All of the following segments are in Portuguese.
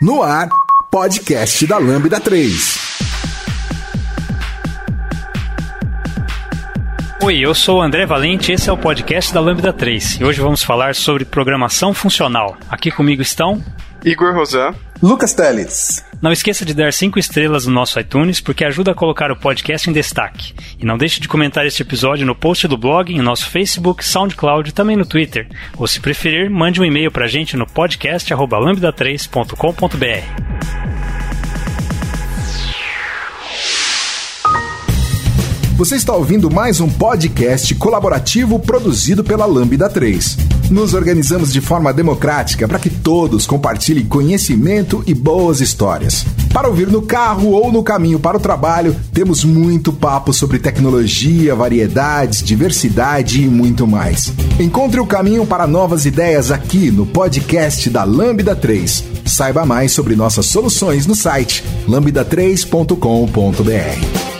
No ar, podcast da Lambda 3. Oi, eu sou o André Valente e esse é o podcast da Lambda 3. E hoje vamos falar sobre programação funcional. Aqui comigo estão Igor Rosan, Lucas Teles. Não esqueça de dar 5 estrelas no nosso iTunes, porque ajuda a colocar o podcast em destaque. E não deixe de comentar este episódio no post do blog, em nosso Facebook, SoundCloud e também no Twitter. Ou se preferir, mande um e-mail pra gente no podcast.lambda3.com.br. Você está ouvindo mais um podcast colaborativo produzido pela Lambda 3. Nos organizamos de forma democrática para que todos compartilhem conhecimento e boas histórias. Para ouvir no carro ou no caminho para o trabalho, temos muito papo sobre tecnologia, variedades, diversidade e muito mais. Encontre o caminho para novas ideias aqui no podcast da Lambda 3. Saiba mais sobre nossas soluções no site lambda3.com.br.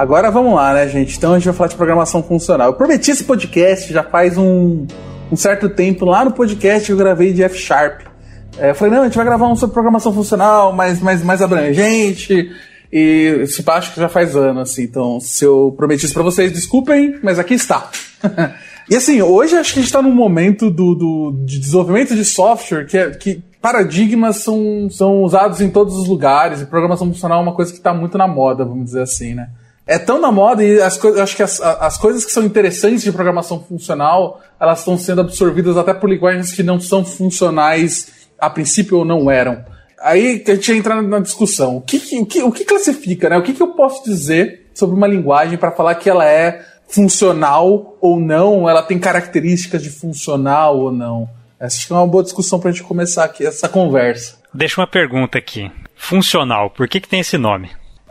Agora vamos lá, né, gente? Então a gente vai falar de programação funcional. Eu prometi esse podcast já faz um, um certo tempo. Lá no podcast eu gravei de F Sharp. É, eu falei, não, a gente vai gravar um sobre programação funcional, mais, mais, mais abrangente. E se acho que já faz ano, assim. Então, se eu prometi isso pra vocês, desculpem, mas aqui está. e assim, hoje acho que a gente está num momento do, do, de desenvolvimento de software que, é, que paradigmas são, são usados em todos os lugares. E programação funcional é uma coisa que está muito na moda, vamos dizer assim, né? É tão na moda e as acho que as, as coisas que são interessantes de programação funcional elas estão sendo absorvidas até por linguagens que não são funcionais a princípio ou não eram. Aí a gente entra na discussão. O que, o que, o que classifica, né? O que, que eu posso dizer sobre uma linguagem para falar que ela é funcional ou não? Ela tem características de funcional ou não? Essa é uma boa discussão para a gente começar aqui essa conversa. Deixa uma pergunta aqui. Funcional, por que, que tem esse nome?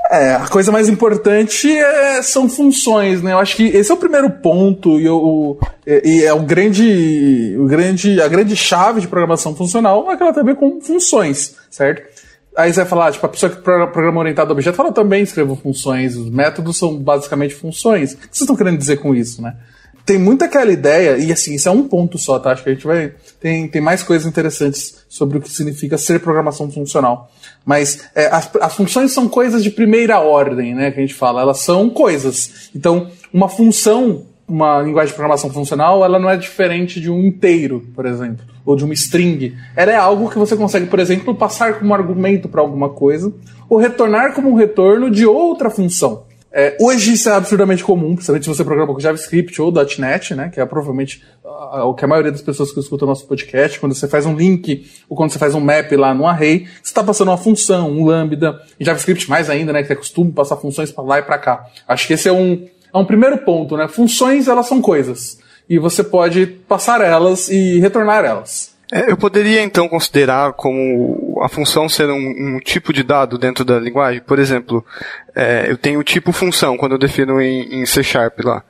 É, a coisa mais importante é, são funções, né? Eu acho que esse é o primeiro ponto e, o, e é o grande, o grande, a grande chave de programação funcional é que ela a ver com funções, certo? Aí você vai falar, tipo, a pessoa que programa orientado a objeto fala também escreva funções, os métodos são basicamente funções. O que vocês estão querendo dizer com isso, né? Tem muita aquela ideia, e assim, isso é um ponto só, tá? Acho que a gente vai. Tem, tem mais coisas interessantes sobre o que significa ser programação funcional. Mas é, as, as funções são coisas de primeira ordem, né? Que a gente fala. Elas são coisas. Então, uma função, uma linguagem de programação funcional, ela não é diferente de um inteiro, por exemplo, ou de uma string. Ela é algo que você consegue, por exemplo, passar como argumento para alguma coisa, ou retornar como um retorno de outra função. É, hoje isso é absurdamente comum, principalmente se você programa com JavaScript ou .NET, né, que é provavelmente o que a maioria das pessoas que escutam o nosso podcast, quando você faz um link ou quando você faz um map lá no array, você está passando uma função, um lambda, em JavaScript mais ainda, né, que é costume passar funções para lá e para cá. Acho que esse é um, é um primeiro ponto, né? Funções, elas são coisas. E você pode passar elas e retornar elas. É, eu poderia então considerar como a função ser um, um, tipo de dado dentro da linguagem? Por exemplo, é, eu tenho o tipo função quando eu defino em, em C Sharp lá.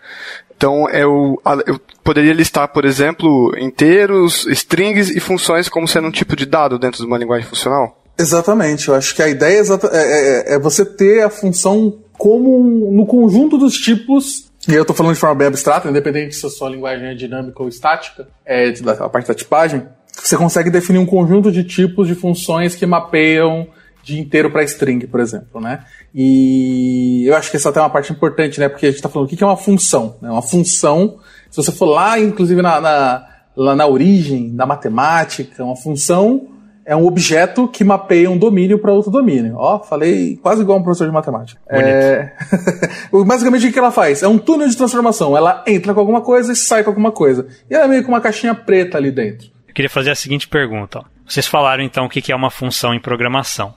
Então eu, eu poderia listar, por exemplo, inteiros, strings e funções como sendo um tipo de dado dentro de uma linguagem funcional? Exatamente. Eu acho que a ideia é, é, é, é você ter a função como no conjunto dos tipos e eu estou falando de forma bem abstrata, independente se a sua linguagem é dinâmica ou estática, é a parte da tipagem, você consegue definir um conjunto de tipos de funções que mapeiam de inteiro para string, por exemplo, né? E eu acho que essa é uma parte importante, né? Porque a gente está falando o que é uma função. Né? Uma função, se você for lá, inclusive na, na, lá na origem da matemática, uma função é um objeto que mapeia um domínio para outro domínio. Ó, falei quase igual um professor de matemática. É... Basicamente o que ela faz? É um túnel de transformação. Ela entra com alguma coisa e sai com alguma coisa. E ela é meio com uma caixinha preta ali dentro. Queria fazer a seguinte pergunta. Ó. Vocês falaram então o que é uma função em programação.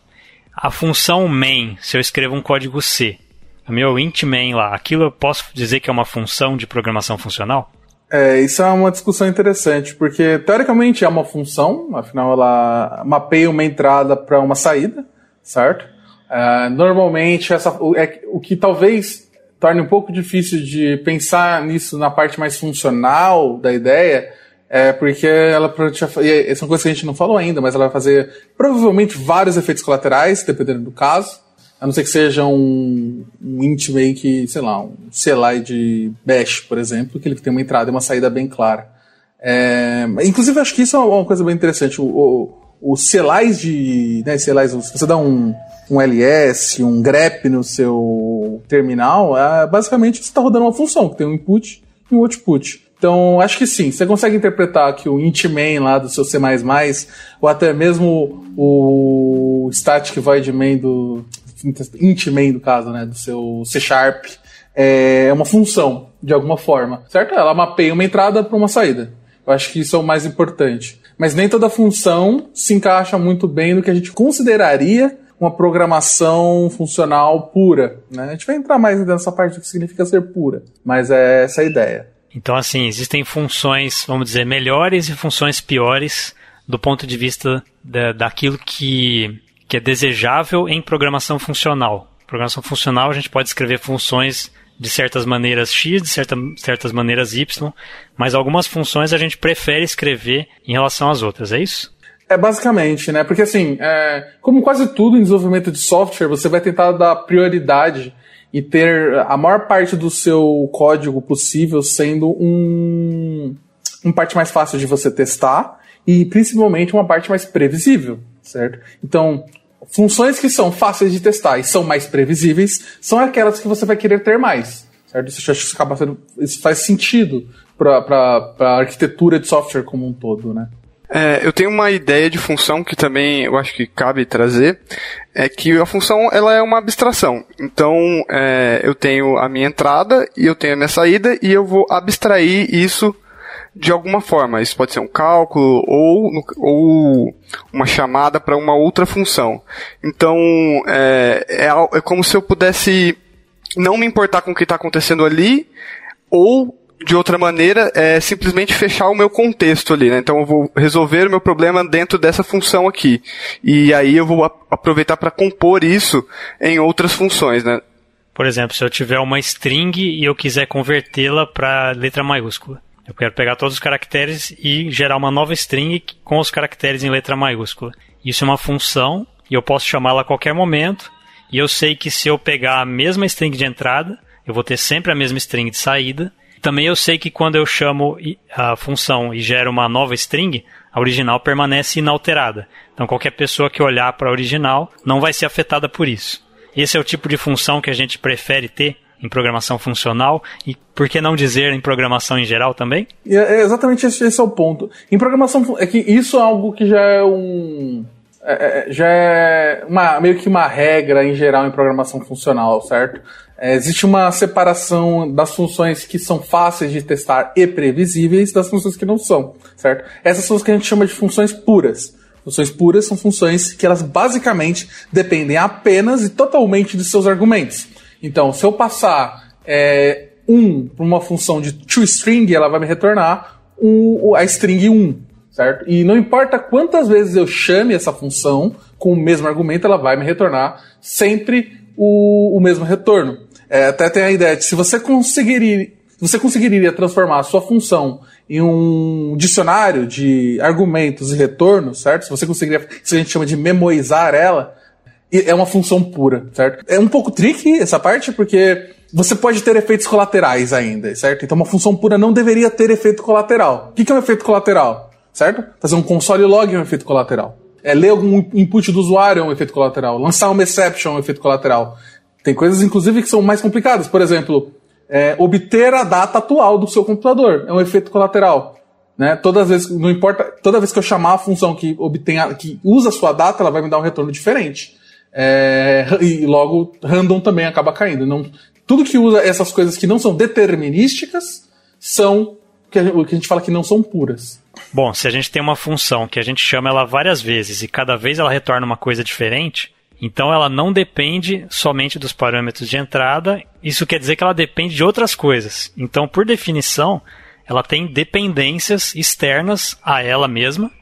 A função main, se eu escrevo um código C, o meu int main lá, aquilo eu posso dizer que é uma função de programação funcional? É, isso é uma discussão interessante, porque teoricamente é uma função, afinal ela mapeia uma entrada para uma saída, certo? É, normalmente essa, o, é, o que talvez torne um pouco difícil de pensar nisso na parte mais funcional da ideia é porque ela são coisas que a gente não falou ainda, mas ela vai fazer provavelmente vários efeitos colaterais, dependendo do caso. A não ser que seja um, um int que, sei lá, um CLI de bash, por exemplo, que ele tem uma entrada e uma saída bem clara. É, inclusive, acho que isso é uma coisa bem interessante. O, o, os celais de. Né, celais, se você dá um, um LS, um grep no seu terminal, é, basicamente você está rodando uma função que tem um input e um output. Então, acho que sim. Você consegue interpretar que o int main lá do seu C++, ou até mesmo o static void main do int main, do caso, né, do seu C Sharp, é uma função, de alguma forma, certo? Ela mapeia uma entrada para uma saída. Eu acho que isso é o mais importante. Mas nem toda função se encaixa muito bem no que a gente consideraria uma programação funcional pura. Né? A gente vai entrar mais nessa parte do que significa ser pura, mas é essa a ideia. Então, assim, existem funções, vamos dizer, melhores e funções piores do ponto de vista da, daquilo que, que é desejável em programação funcional. Programação funcional, a gente pode escrever funções de certas maneiras X, de certa, certas maneiras Y, mas algumas funções a gente prefere escrever em relação às outras, é isso? É basicamente, né? Porque assim, é, como quase tudo em desenvolvimento de software, você vai tentar dar prioridade e ter a maior parte do seu código possível sendo um, uma parte mais fácil de você testar e principalmente uma parte mais previsível, certo? Então, funções que são fáceis de testar e são mais previsíveis são aquelas que você vai querer ter mais. Certo? Isso, isso, acaba sendo, isso faz sentido para a arquitetura de software como um todo, né? É, eu tenho uma ideia de função que também eu acho que cabe trazer, é que a função ela é uma abstração. Então é, eu tenho a minha entrada e eu tenho a minha saída e eu vou abstrair isso de alguma forma. Isso pode ser um cálculo ou, ou uma chamada para uma outra função. Então, é, é, é como se eu pudesse não me importar com o que está acontecendo ali, ou de outra maneira, é simplesmente fechar o meu contexto ali, né? Então eu vou resolver o meu problema dentro dessa função aqui. E aí eu vou aproveitar para compor isso em outras funções, né? Por exemplo, se eu tiver uma string e eu quiser convertê-la para letra maiúscula. Eu quero pegar todos os caracteres e gerar uma nova string com os caracteres em letra maiúscula. Isso é uma função e eu posso chamá-la a qualquer momento. E eu sei que se eu pegar a mesma string de entrada, eu vou ter sempre a mesma string de saída. Também eu sei que quando eu chamo a função e gero uma nova string, a original permanece inalterada. Então qualquer pessoa que olhar para a original não vai ser afetada por isso. Esse é o tipo de função que a gente prefere ter em programação funcional e por que não dizer em programação em geral também? É, é exatamente esse, esse, é o ponto. Em programação é que isso é algo que já é um é, é, já é uma, meio que uma regra em geral em programação funcional, certo? É, existe uma separação das funções que são fáceis de testar e previsíveis das funções que não são, certo? Essas são as que a gente chama de funções puras. Funções puras são funções que elas basicamente dependem apenas e totalmente de seus argumentos. Então, se eu passar é, 1 para uma função de toString, ela vai me retornar um, a string 1, certo? E não importa quantas vezes eu chame essa função com o mesmo argumento, ela vai me retornar sempre o, o mesmo retorno. É, até tem a ideia de se você conseguiria, você conseguiria transformar a sua função em um dicionário de argumentos e retornos, certo? Se você conseguiria, isso a gente chama de memorizar ela, é uma função pura, certo? É um pouco tricky essa parte, porque você pode ter efeitos colaterais ainda, certo? Então uma função pura não deveria ter efeito colateral. O que é um efeito colateral? Certo? Fazer um console log é um efeito colateral. É ler algum input do usuário é um efeito colateral. Lançar uma exception é um efeito colateral. Tem coisas, inclusive, que são mais complicadas. Por exemplo, é, obter a data atual do seu computador é um efeito colateral. Né? Todas as vezes, não importa, toda vez que eu chamar a função que obtém a, que usa a sua data, ela vai me dar um retorno diferente. É, e logo random também acaba caindo. Não, tudo que usa essas coisas que não são determinísticas são o que a gente fala que não são puras. Bom, se a gente tem uma função que a gente chama ela várias vezes e cada vez ela retorna uma coisa diferente, então ela não depende somente dos parâmetros de entrada, isso quer dizer que ela depende de outras coisas. Então, por definição, ela tem dependências externas a ela mesma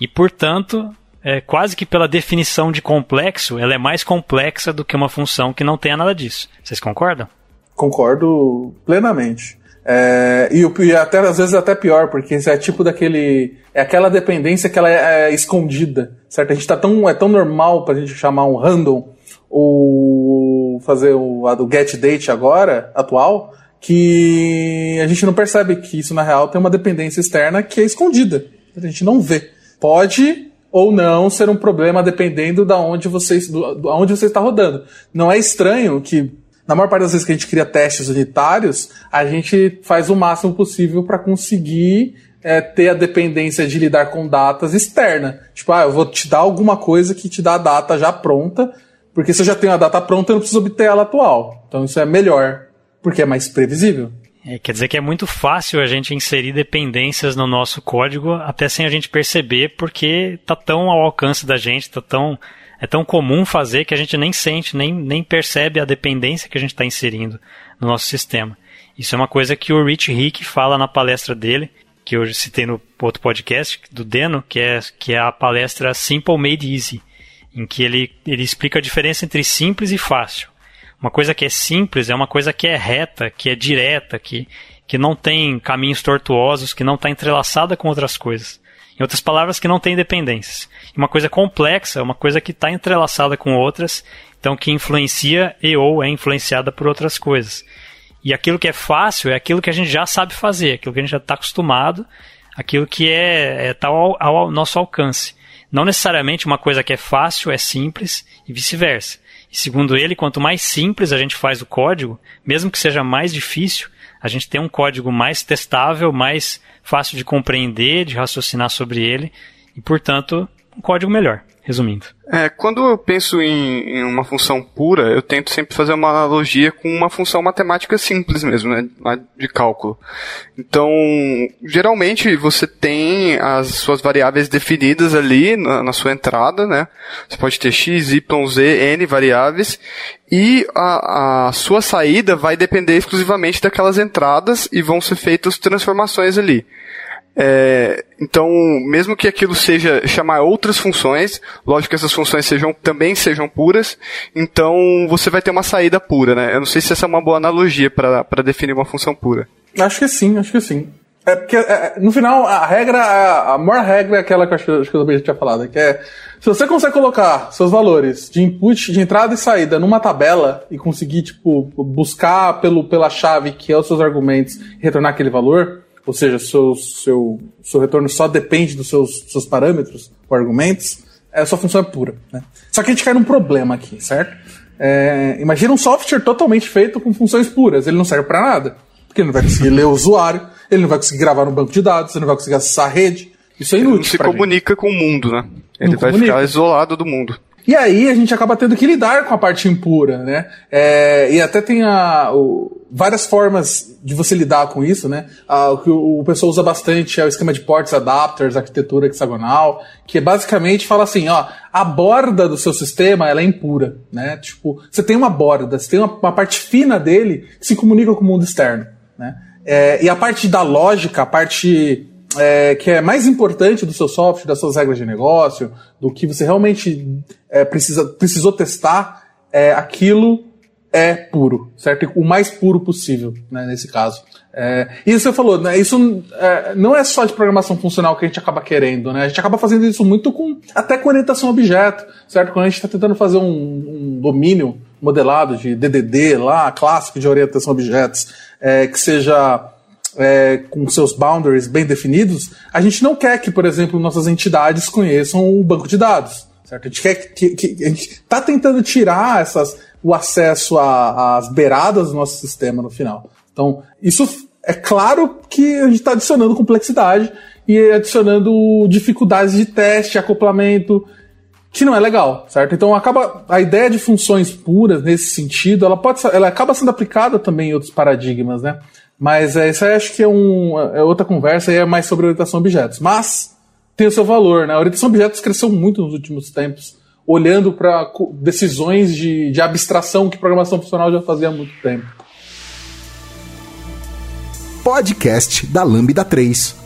e, portanto, é, quase que pela definição de complexo, ela é mais complexa do que uma função que não tenha nada disso. Vocês concordam? Concordo plenamente. É, e, e, até às vezes até pior, porque é tipo daquele. É aquela dependência que ela é, é escondida. Certo? A gente tá tão. É tão normal pra gente chamar um random ou fazer o a do get date agora, atual, que a gente não percebe que isso na real tem uma dependência externa que é escondida. A gente não vê. Pode ou não ser um problema dependendo da onde você, do, onde você está rodando. Não é estranho que na maior parte das vezes que a gente cria testes unitários, a gente faz o máximo possível para conseguir é, ter a dependência de lidar com datas externa. Tipo, ah, eu vou te dar alguma coisa que te dá a data já pronta, porque se eu já tenho a data pronta, eu não preciso obter ela atual. Então isso é melhor, porque é mais previsível. É, quer dizer que é muito fácil a gente inserir dependências no nosso código, até sem a gente perceber, porque tá tão ao alcance da gente, tá tão é tão comum fazer que a gente nem sente, nem, nem percebe a dependência que a gente está inserindo no nosso sistema. Isso é uma coisa que o Rich Rick fala na palestra dele, que eu citei no outro podcast, do Deno, que é, que é a palestra Simple Made Easy, em que ele, ele explica a diferença entre simples e fácil. Uma coisa que é simples é uma coisa que é reta, que é direta, que, que não tem caminhos tortuosos, que não está entrelaçada com outras coisas. Em outras palavras, que não tem dependências. Uma coisa complexa é uma coisa que está entrelaçada com outras, então que influencia e ou é influenciada por outras coisas. E aquilo que é fácil é aquilo que a gente já sabe fazer, aquilo que a gente já está acostumado, aquilo que é, é tal ao, ao nosso alcance. Não necessariamente uma coisa que é fácil é simples e vice-versa. E segundo ele, quanto mais simples a gente faz o código, mesmo que seja mais difícil, a gente tem um código mais testável, mais fácil de compreender, de raciocinar sobre ele e, portanto, um código melhor. Resumindo. É, quando eu penso em, em, uma função pura, eu tento sempre fazer uma analogia com uma função matemática simples mesmo, né, de cálculo. Então, geralmente você tem as suas variáveis definidas ali na, na sua entrada, né? Você pode ter x, y, z, n variáveis e a, a sua saída vai depender exclusivamente daquelas entradas e vão ser feitas transformações ali. É, então, mesmo que aquilo seja chamar outras funções, lógico que essas funções sejam, também sejam puras, então você vai ter uma saída pura, né? Eu não sei se essa é uma boa analogia para definir uma função pura. Acho que sim, acho que sim. É porque, é, no final, a regra, a, a maior regra é aquela que eu acho, acho que eu já tinha falado, que é, se você consegue colocar seus valores de input, de entrada e saída numa tabela e conseguir, tipo, buscar pelo, pela chave que é os seus argumentos e retornar aquele valor, ou seja, seu, seu, seu retorno só depende dos seus, seus parâmetros ou argumentos, é, a sua função é pura. Né? Só que a gente cai num problema aqui, certo? É, imagina um software totalmente feito com funções puras, ele não serve para nada. Porque ele não vai conseguir ler o usuário, ele não vai conseguir gravar no banco de dados, ele não vai conseguir acessar a rede. Isso é inútil. Ele não se comunica gente. com o mundo, né? Ele não vai comunica. ficar isolado do mundo. E aí a gente acaba tendo que lidar com a parte impura, né? É, e até tem a, o, várias formas de você lidar com isso, né? Ah, o que o, o pessoal usa bastante é o esquema de ports adapters, arquitetura hexagonal, que basicamente fala assim, ó, a borda do seu sistema ela é impura, né? Tipo, você tem uma borda, você tem uma, uma parte fina dele que se comunica com o mundo externo, né? É, e a parte da lógica, a parte é, que é mais importante do seu software, das suas regras de negócio, do que você realmente é, precisa, precisou testar, é, aquilo é puro, certo? O mais puro possível, né, nesse caso. É, e você falou, né, isso é, não é só de programação funcional que a gente acaba querendo, né? A gente acaba fazendo isso muito com até com orientação a objeto, certo? Quando a gente está tentando fazer um, um, domínio modelado de DDD lá, clássico de orientação a objetos, é, que seja é, com seus boundaries bem definidos, a gente não quer que, por exemplo, nossas entidades conheçam o banco de dados. Certo? A gente quer que, que a gente está tentando tirar essas, o acesso às beiradas do nosso sistema no final. Então, isso é claro que a gente está adicionando complexidade e adicionando dificuldades de teste, acoplamento, que não é legal, certo? Então acaba a ideia de funções puras nesse sentido, ela pode ela acaba sendo aplicada também em outros paradigmas, né? Mas é, isso aí acho que é, um, é outra conversa e é mais sobre orientação a objetos. Mas tem o seu valor, né? A orientação a objetos cresceu muito nos últimos tempos, olhando para decisões de, de abstração que programação funcional já fazia há muito tempo. Podcast da Lambda 3.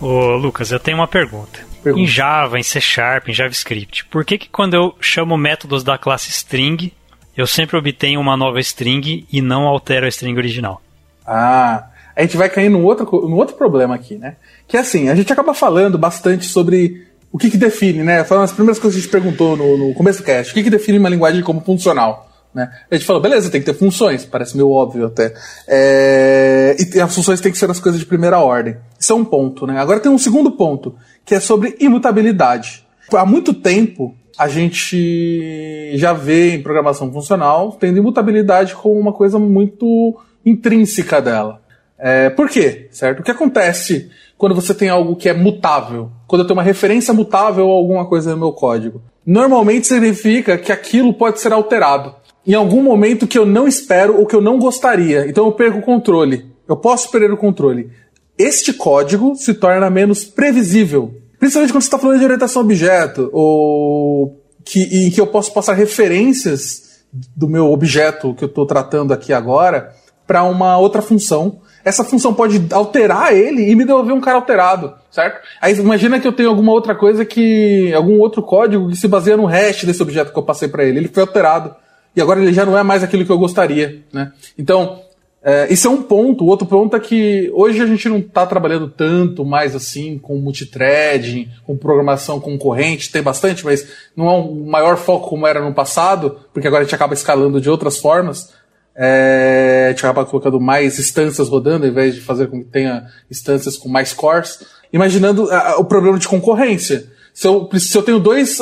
Ô, Lucas, eu tenho uma pergunta. pergunta. Em Java, em C Sharp, em JavaScript, por que, que quando eu chamo métodos da classe string, eu sempre obtenho uma nova string e não altero a string original. Ah, a gente vai cair num outro, num outro problema aqui, né? Que é assim, a gente acaba falando bastante sobre o que, que define, né? Foi uma das primeiras coisas que a gente perguntou no, no começo do cast. O que, que define uma linguagem como funcional? Né? A gente falou, beleza, tem que ter funções, parece meio óbvio até. É... E as funções têm que ser as coisas de primeira ordem. Isso é um ponto, né? Agora tem um segundo ponto, que é sobre imutabilidade. Há muito tempo a gente já vê em programação funcional tendo imutabilidade como uma coisa muito intrínseca dela. É, por quê? Certo? O que acontece quando você tem algo que é mutável? Quando eu tenho uma referência mutável a alguma coisa no meu código? Normalmente significa que aquilo pode ser alterado em algum momento que eu não espero ou que eu não gostaria. Então eu perco o controle. Eu posso perder o controle. Este código se torna menos previsível. Principalmente quando você está falando de orientação a objeto, ou que, em que eu posso passar referências do meu objeto que eu estou tratando aqui agora para uma outra função. Essa função pode alterar ele e me devolver um cara alterado, certo? Aí imagina que eu tenho alguma outra coisa que. algum outro código que se baseia no hash desse objeto que eu passei para ele. Ele foi alterado e agora ele já não é mais aquilo que eu gostaria, né? Então, é, isso é um ponto. O outro ponto é que hoje a gente não está trabalhando tanto mais assim com multithreading, com programação concorrente, tem bastante, mas não é um maior foco como era no passado, porque agora a gente acaba escalando de outras formas. É, a gente acaba colocando mais instâncias rodando, ao invés de fazer com que tenha instâncias com mais cores. Imaginando uh, o problema de concorrência. Se eu, se eu tenho dois,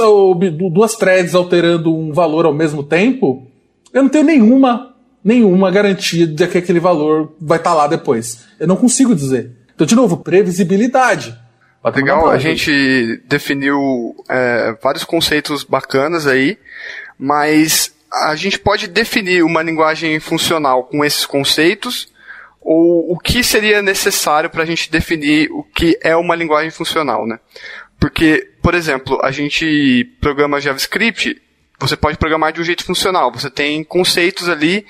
duas threads alterando um valor ao mesmo tempo, eu não tenho nenhuma, nenhuma garantia de que aquele valor vai estar tá lá depois. Eu não consigo dizer. Então, de novo, previsibilidade. Legal, a gente definiu é, vários conceitos bacanas aí, mas a gente pode definir uma linguagem funcional com esses conceitos, ou o que seria necessário para a gente definir o que é uma linguagem funcional, né? Porque, por exemplo, a gente programa JavaScript, você pode programar de um jeito funcional. Você tem conceitos ali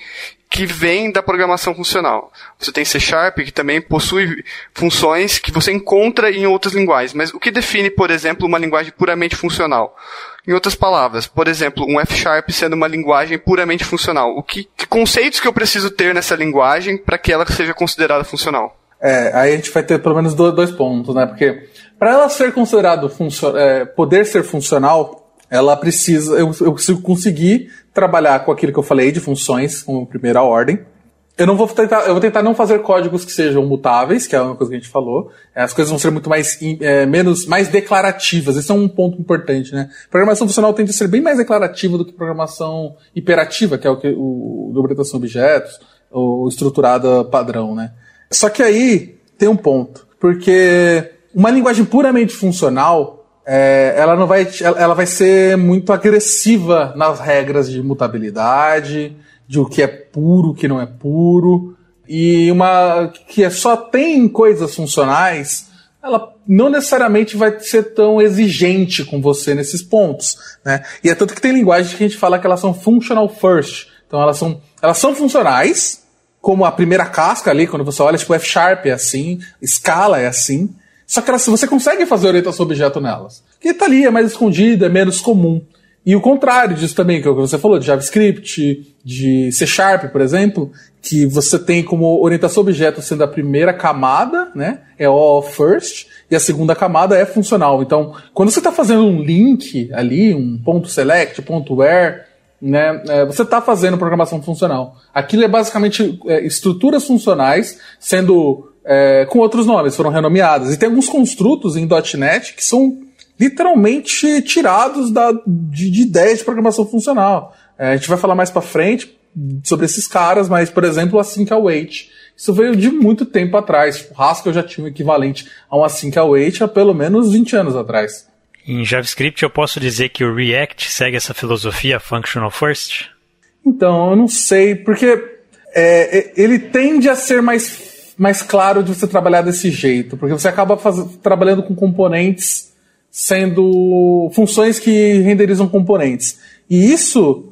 que vêm da programação funcional. Você tem C Sharp, que também possui funções que você encontra em outras linguagens. Mas o que define, por exemplo, uma linguagem puramente funcional? Em outras palavras, por exemplo, um F Sharp sendo uma linguagem puramente funcional. O que, que conceitos que eu preciso ter nessa linguagem para que ela seja considerada funcional? É, aí a gente vai ter pelo menos dois pontos, né? Porque para ela ser considerado é, poder ser funcional, ela precisa, eu, eu preciso conseguir trabalhar com aquilo que eu falei de funções como primeira ordem. Eu não vou tentar, eu vou tentar não fazer códigos que sejam mutáveis, que é uma coisa que a gente falou. As coisas vão ser muito mais é, menos mais declarativas. Esse é um ponto importante, né? Programação funcional tende a ser bem mais declarativa do que programação imperativa, que é o que o do orientação objetos ou estruturada padrão, né? Só que aí tem um ponto, porque uma linguagem puramente funcional, é, ela não vai, ela vai ser muito agressiva nas regras de mutabilidade, de o que é puro, o que não é puro, e uma que é só tem coisas funcionais, ela não necessariamente vai ser tão exigente com você nesses pontos, né? E é tanto que tem linguagens que a gente fala que elas são functional first, então elas são, elas são funcionais, como a primeira casca ali, quando você olha, tipo F Sharp é assim, Scala é assim, só que elas, você consegue fazer orientação objeto nelas. Que tá ali, é mais escondido, é menos comum. E o contrário disso também, que é o que você falou, de JavaScript, de C Sharp, por exemplo, que você tem como orientação objeto sendo a primeira camada, né? É all first, e a segunda camada é funcional. Então, quando você está fazendo um link ali, um ponto select, ponto where, né, é, você está fazendo programação funcional. Aquilo é basicamente é, estruturas funcionais sendo é, com outros nomes, foram renomeadas. E tem alguns construtos em .NET que são literalmente tirados da, de, de ideias de programação funcional. É, a gente vai falar mais para frente sobre esses caras, mas, por exemplo, o async await. Isso veio de muito tempo atrás. O Haskell já tinha o equivalente a um async await há pelo menos 20 anos atrás. Em JavaScript eu posso dizer que o React segue essa filosofia functional first? Então, eu não sei, porque é, ele tende a ser mais mais claro de você trabalhar desse jeito, porque você acaba faz... trabalhando com componentes sendo funções que renderizam componentes. E isso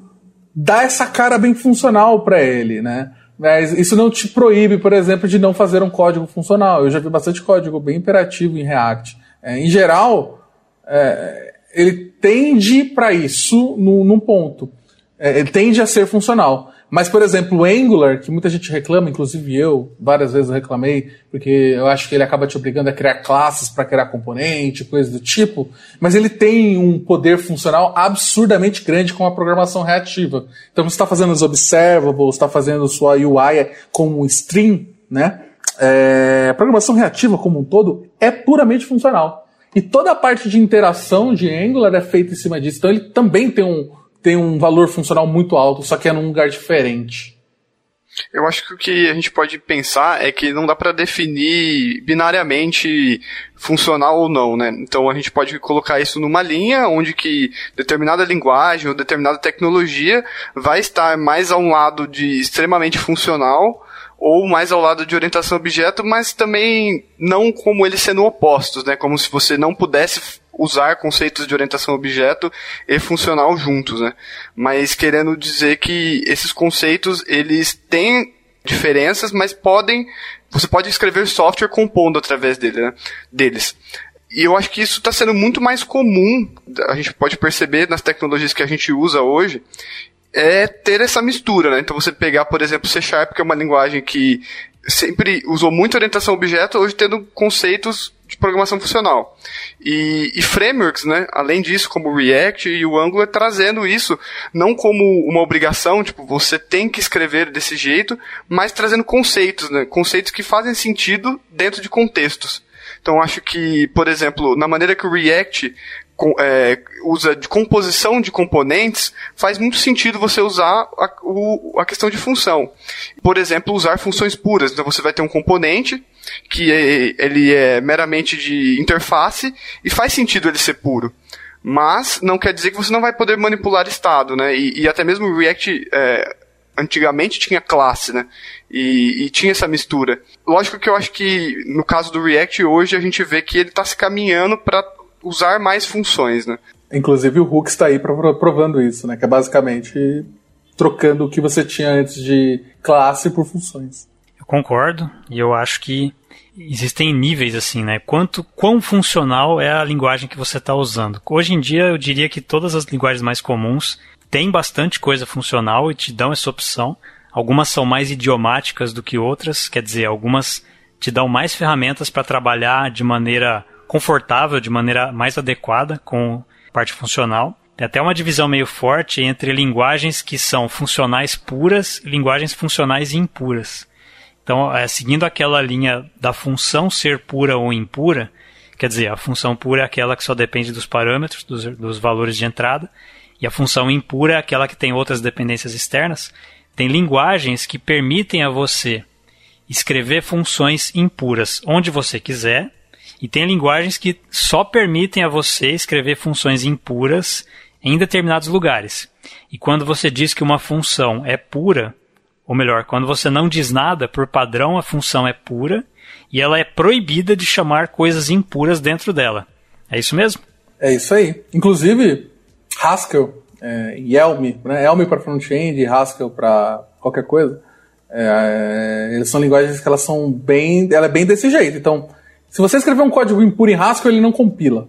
dá essa cara bem funcional para ele, né? Mas isso não te proíbe, por exemplo, de não fazer um código funcional. Eu já vi bastante código bem imperativo em React. É, em geral, é, ele tende para isso no, num ponto. É, ele tende a ser funcional. Mas, por exemplo, o Angular, que muita gente reclama, inclusive eu, várias vezes eu reclamei, porque eu acho que ele acaba te obrigando a criar classes para criar componente, coisa do tipo, mas ele tem um poder funcional absurdamente grande com a programação reativa. Então você está fazendo os observables, está fazendo sua UI como string, né? É, programação reativa como um todo é puramente funcional. E toda a parte de interação de Angular é feita em cima disso. Então ele também tem um, tem um valor funcional muito alto, só que é num lugar diferente. Eu acho que o que a gente pode pensar é que não dá para definir binariamente funcional ou não, né? Então a gente pode colocar isso numa linha onde que determinada linguagem ou determinada tecnologia vai estar mais a um lado de extremamente funcional ou mais ao lado de orientação objeto, mas também não como eles sendo opostos, né? Como se você não pudesse usar conceitos de orientação objeto e funcional juntos, né? Mas querendo dizer que esses conceitos, eles têm diferenças, mas podem, você pode escrever software compondo através dele, né? deles. E eu acho que isso está sendo muito mais comum, a gente pode perceber nas tecnologias que a gente usa hoje, é ter essa mistura, né? Então você pegar, por exemplo, C Sharp, que é uma linguagem que sempre usou muito orientação a objeto, hoje tendo conceitos de programação funcional. E, e, frameworks, né? Além disso, como o React e o Angular, trazendo isso não como uma obrigação, tipo, você tem que escrever desse jeito, mas trazendo conceitos, né? Conceitos que fazem sentido dentro de contextos. Então, acho que, por exemplo, na maneira que o React é, usa de composição de componentes, faz muito sentido você usar a, o, a questão de função. Por exemplo, usar funções puras. Então você vai ter um componente que é, ele é meramente de interface e faz sentido ele ser puro. Mas não quer dizer que você não vai poder manipular estado, né? E, e até mesmo o React é, antigamente tinha classe, né? E, e, tinha essa mistura. Lógico que eu acho que no caso do React hoje a gente vê que ele está se caminhando para usar mais funções, né? Inclusive o Hook está aí provando isso, né? Que é basicamente trocando o que você tinha antes de classe por funções. Eu concordo e eu acho que existem níveis assim, né? Quanto quão funcional é a linguagem que você está usando. Hoje em dia eu diria que todas as linguagens mais comuns têm bastante coisa funcional e te dão essa opção. Algumas são mais idiomáticas do que outras, quer dizer, algumas te dão mais ferramentas para trabalhar de maneira confortável, de maneira mais adequada com parte funcional. Tem até uma divisão meio forte entre linguagens que são funcionais puras e linguagens funcionais impuras. Então, é, seguindo aquela linha da função ser pura ou impura, quer dizer, a função pura é aquela que só depende dos parâmetros, dos, dos valores de entrada, e a função impura é aquela que tem outras dependências externas. Tem linguagens que permitem a você escrever funções impuras onde você quiser, e tem linguagens que só permitem a você escrever funções impuras em determinados lugares. E quando você diz que uma função é pura, ou melhor, quando você não diz nada, por padrão a função é pura e ela é proibida de chamar coisas impuras dentro dela. É isso mesmo? É isso aí. Inclusive, Haskell é, e Elm, né? Elm para front-end e Haskell para qualquer coisa, é, eles são linguagens que elas são bem, ela é bem desse jeito. Então, se você escrever um código impuro em Haskell, ele não compila,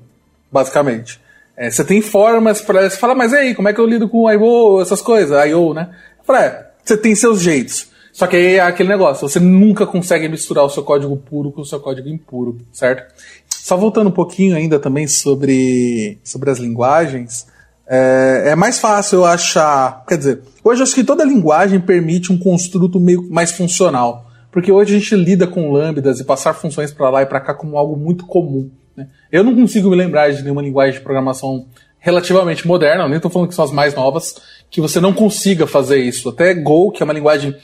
basicamente. É, você tem formas para você fala, mas e aí, como é que eu lido com I.O., essas coisas, I.O., né? Eu falo, é, você tem seus jeitos. Só que aí é aquele negócio, você nunca consegue misturar o seu código puro com o seu código impuro, certo? Só voltando um pouquinho ainda também sobre, sobre as linguagens, é, é mais fácil eu achar. Quer dizer, hoje eu acho que toda linguagem permite um construto meio mais funcional. Porque hoje a gente lida com lambdas e passar funções para lá e para cá como algo muito comum. Né? Eu não consigo me lembrar de nenhuma linguagem de programação relativamente moderna, nem estou falando que são as mais novas, que você não consiga fazer isso. Até Go, que é uma linguagem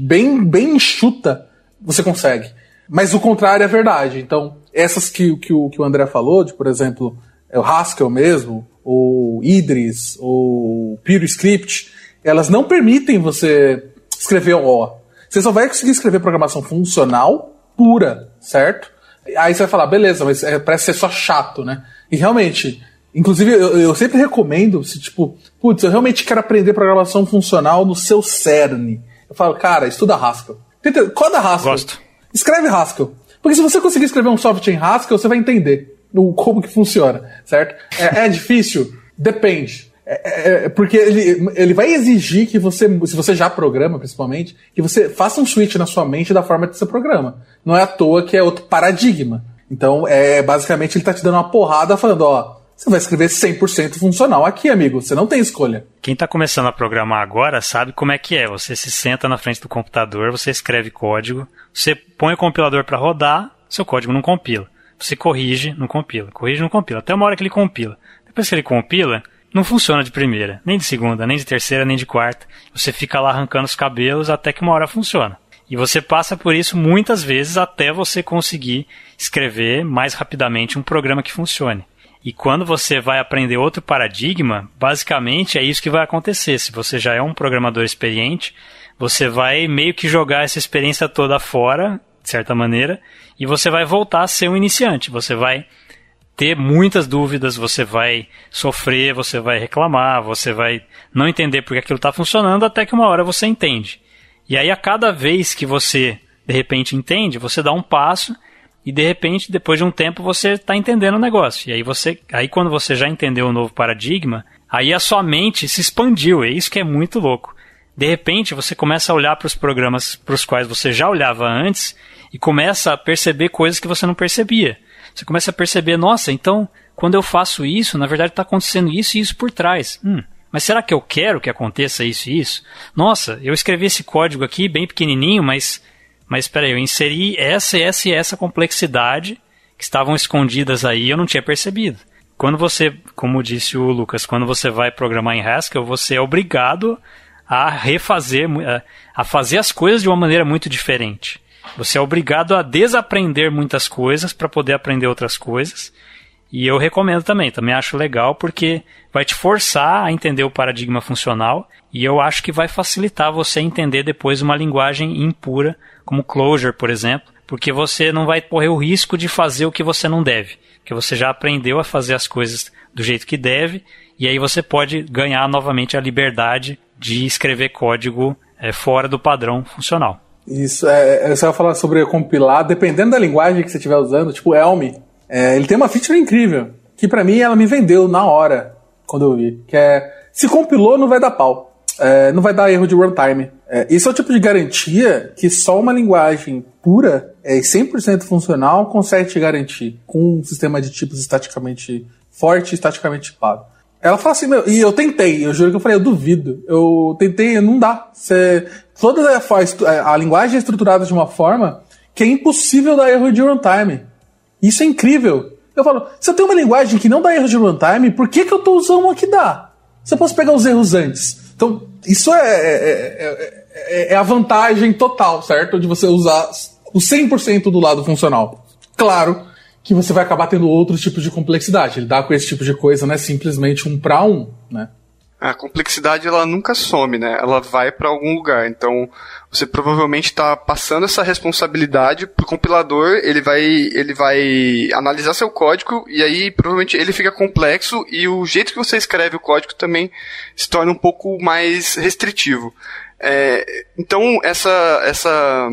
bem, bem enxuta, você consegue. Mas o contrário é verdade. Então, essas que, que, o, que o André falou, de, por exemplo, é o Haskell mesmo, ou Idris, ou PureScript, elas não permitem você escrever O. Você só vai conseguir escrever programação funcional pura, certo? Aí você vai falar, beleza, mas é, parece ser só chato, né? E realmente, inclusive eu, eu sempre recomendo, se tipo, putz, eu realmente quero aprender programação funcional no seu CERN. Eu falo, cara, estuda Haskell. Tenta, coda Haskell. Gosto. Escreve Haskell. Porque se você conseguir escrever um software em Haskell, você vai entender o, como que funciona, certo? É, é difícil? Depende. É, é, porque ele, ele vai exigir que você, se você já programa, principalmente, que você faça um switch na sua mente da forma que você programa. Não é à toa que é outro paradigma. Então, é basicamente ele tá te dando uma porrada falando, ó, você vai escrever 100% funcional aqui, amigo. Você não tem escolha. Quem está começando a programar agora sabe como é que é. Você se senta na frente do computador, você escreve código, você põe o compilador para rodar, seu código não compila. Você corrige, não compila. Corrige, não compila. Até uma hora que ele compila. Depois que ele compila, não funciona de primeira, nem de segunda, nem de terceira, nem de quarta. Você fica lá arrancando os cabelos até que uma hora funciona. E você passa por isso muitas vezes até você conseguir escrever mais rapidamente um programa que funcione. E quando você vai aprender outro paradigma, basicamente é isso que vai acontecer. Se você já é um programador experiente, você vai meio que jogar essa experiência toda fora, de certa maneira, e você vai voltar a ser um iniciante. Você vai ter muitas dúvidas, você vai sofrer, você vai reclamar, você vai não entender porque aquilo está funcionando, até que uma hora você entende. E aí, a cada vez que você de repente entende, você dá um passo e de repente, depois de um tempo, você está entendendo o negócio. E aí você, aí quando você já entendeu o novo paradigma, aí a sua mente se expandiu. É isso que é muito louco. De repente, você começa a olhar para os programas para os quais você já olhava antes e começa a perceber coisas que você não percebia. Você começa a perceber, nossa, então quando eu faço isso, na verdade está acontecendo isso e isso por trás. Hum, mas será que eu quero que aconteça isso e isso? Nossa, eu escrevi esse código aqui bem pequenininho, mas mas espera aí, eu inseri essa, essa e essa complexidade que estavam escondidas aí, eu não tinha percebido. Quando você, como disse o Lucas, quando você vai programar em Haskell, você é obrigado a refazer, a fazer as coisas de uma maneira muito diferente. Você é obrigado a desaprender muitas coisas para poder aprender outras coisas. E eu recomendo também, também acho legal porque vai te forçar a entender o paradigma funcional e eu acho que vai facilitar você entender depois uma linguagem impura, como Clojure, por exemplo, porque você não vai correr o risco de fazer o que você não deve, porque você já aprendeu a fazer as coisas do jeito que deve e aí você pode ganhar novamente a liberdade de escrever código é, fora do padrão funcional. Isso, é, é, você vai falar sobre compilar, dependendo da linguagem que você estiver usando, tipo Elm, é, ele tem uma feature incrível, que para mim ela me vendeu na hora, quando eu vi, que é, se compilou não vai dar pau, é, não vai dar erro de runtime. É, isso é o tipo de garantia que só uma linguagem pura é 100% funcional consegue te garantir, com um sistema de tipos estaticamente forte e estaticamente tipado. Ela fala assim, meu, e eu tentei, eu juro que eu falei, eu duvido. Eu tentei, não dá. Você, toda a, a linguagem é estruturada de uma forma que é impossível dar erro de runtime. Isso é incrível. Eu falo, se eu tenho uma linguagem que não dá erro de runtime, por que, que eu estou usando uma que dá? Se eu posso pegar os erros antes. Então, isso é, é, é, é a vantagem total, certo? De você usar o 100% do lado funcional. Claro que você vai acabar tendo outros tipos de complexidade. Lidar com esse tipo de coisa não é simplesmente um para um, né? A complexidade ela nunca some, né? Ela vai para algum lugar. Então, você provavelmente está passando essa responsabilidade pro compilador, ele vai ele vai analisar seu código e aí provavelmente ele fica complexo e o jeito que você escreve o código também se torna um pouco mais restritivo. É, então, essa essa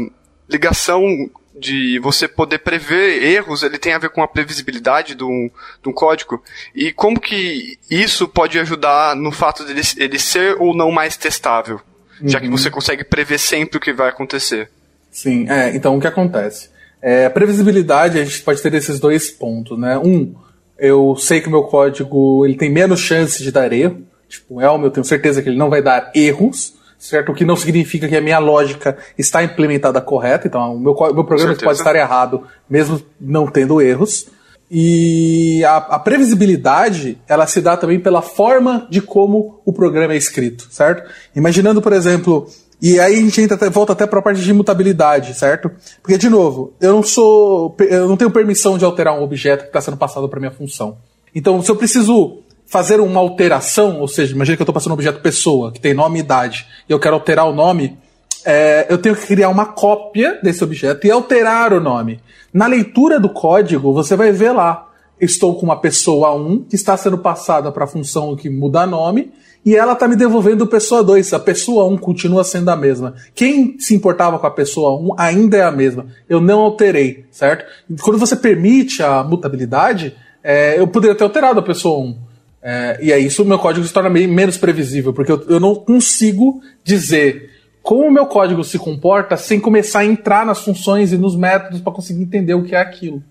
ligação de você poder prever erros, ele tem a ver com a previsibilidade do, do código. E como que isso pode ajudar no fato de ele, ser ou não mais testável? Uhum. Já que uhum. você consegue prever sempre o que vai acontecer. Sim, é, então o que acontece? É, a previsibilidade, a gente pode ter esses dois pontos, né? Um, eu sei que o meu código ele tem menos chance de dar erro. Tipo, o Elm, eu tenho certeza que ele não vai dar erros certo? O que não significa que a minha lógica está implementada correta, então o meu, meu programa pode estar errado, mesmo não tendo erros. E a, a, previsibilidade, ela se dá também pela forma de como o programa é escrito, certo? Imaginando, por exemplo, e aí a gente entra, volta até para a parte de imutabilidade, certo? Porque, de novo, eu não sou. Eu não tenho permissão de alterar um objeto que está sendo passado para minha função. Então, se eu preciso fazer uma alteração, ou seja, imagine que eu estou passando um objeto pessoa, que tem nome e idade, e eu quero alterar o nome, é, eu tenho que criar uma cópia desse objeto e alterar o nome. Na leitura do código, você vai ver lá, estou com uma pessoa 1 que está sendo passada para a função que muda nome, e ela está me devolvendo pessoa 2. A pessoa 1 continua sendo a mesma. Quem se importava com a pessoa 1 ainda é a mesma. Eu não alterei, certo? Quando você permite a mutabilidade, é, eu poderia ter alterado a pessoa 1 É, e aí isso o meu código se torna menos previsível, porque eu, eu não consigo dizer como o meu código se comporta sem começar a entrar nas funções e nos métodos para conseguir entender o que é aquilo.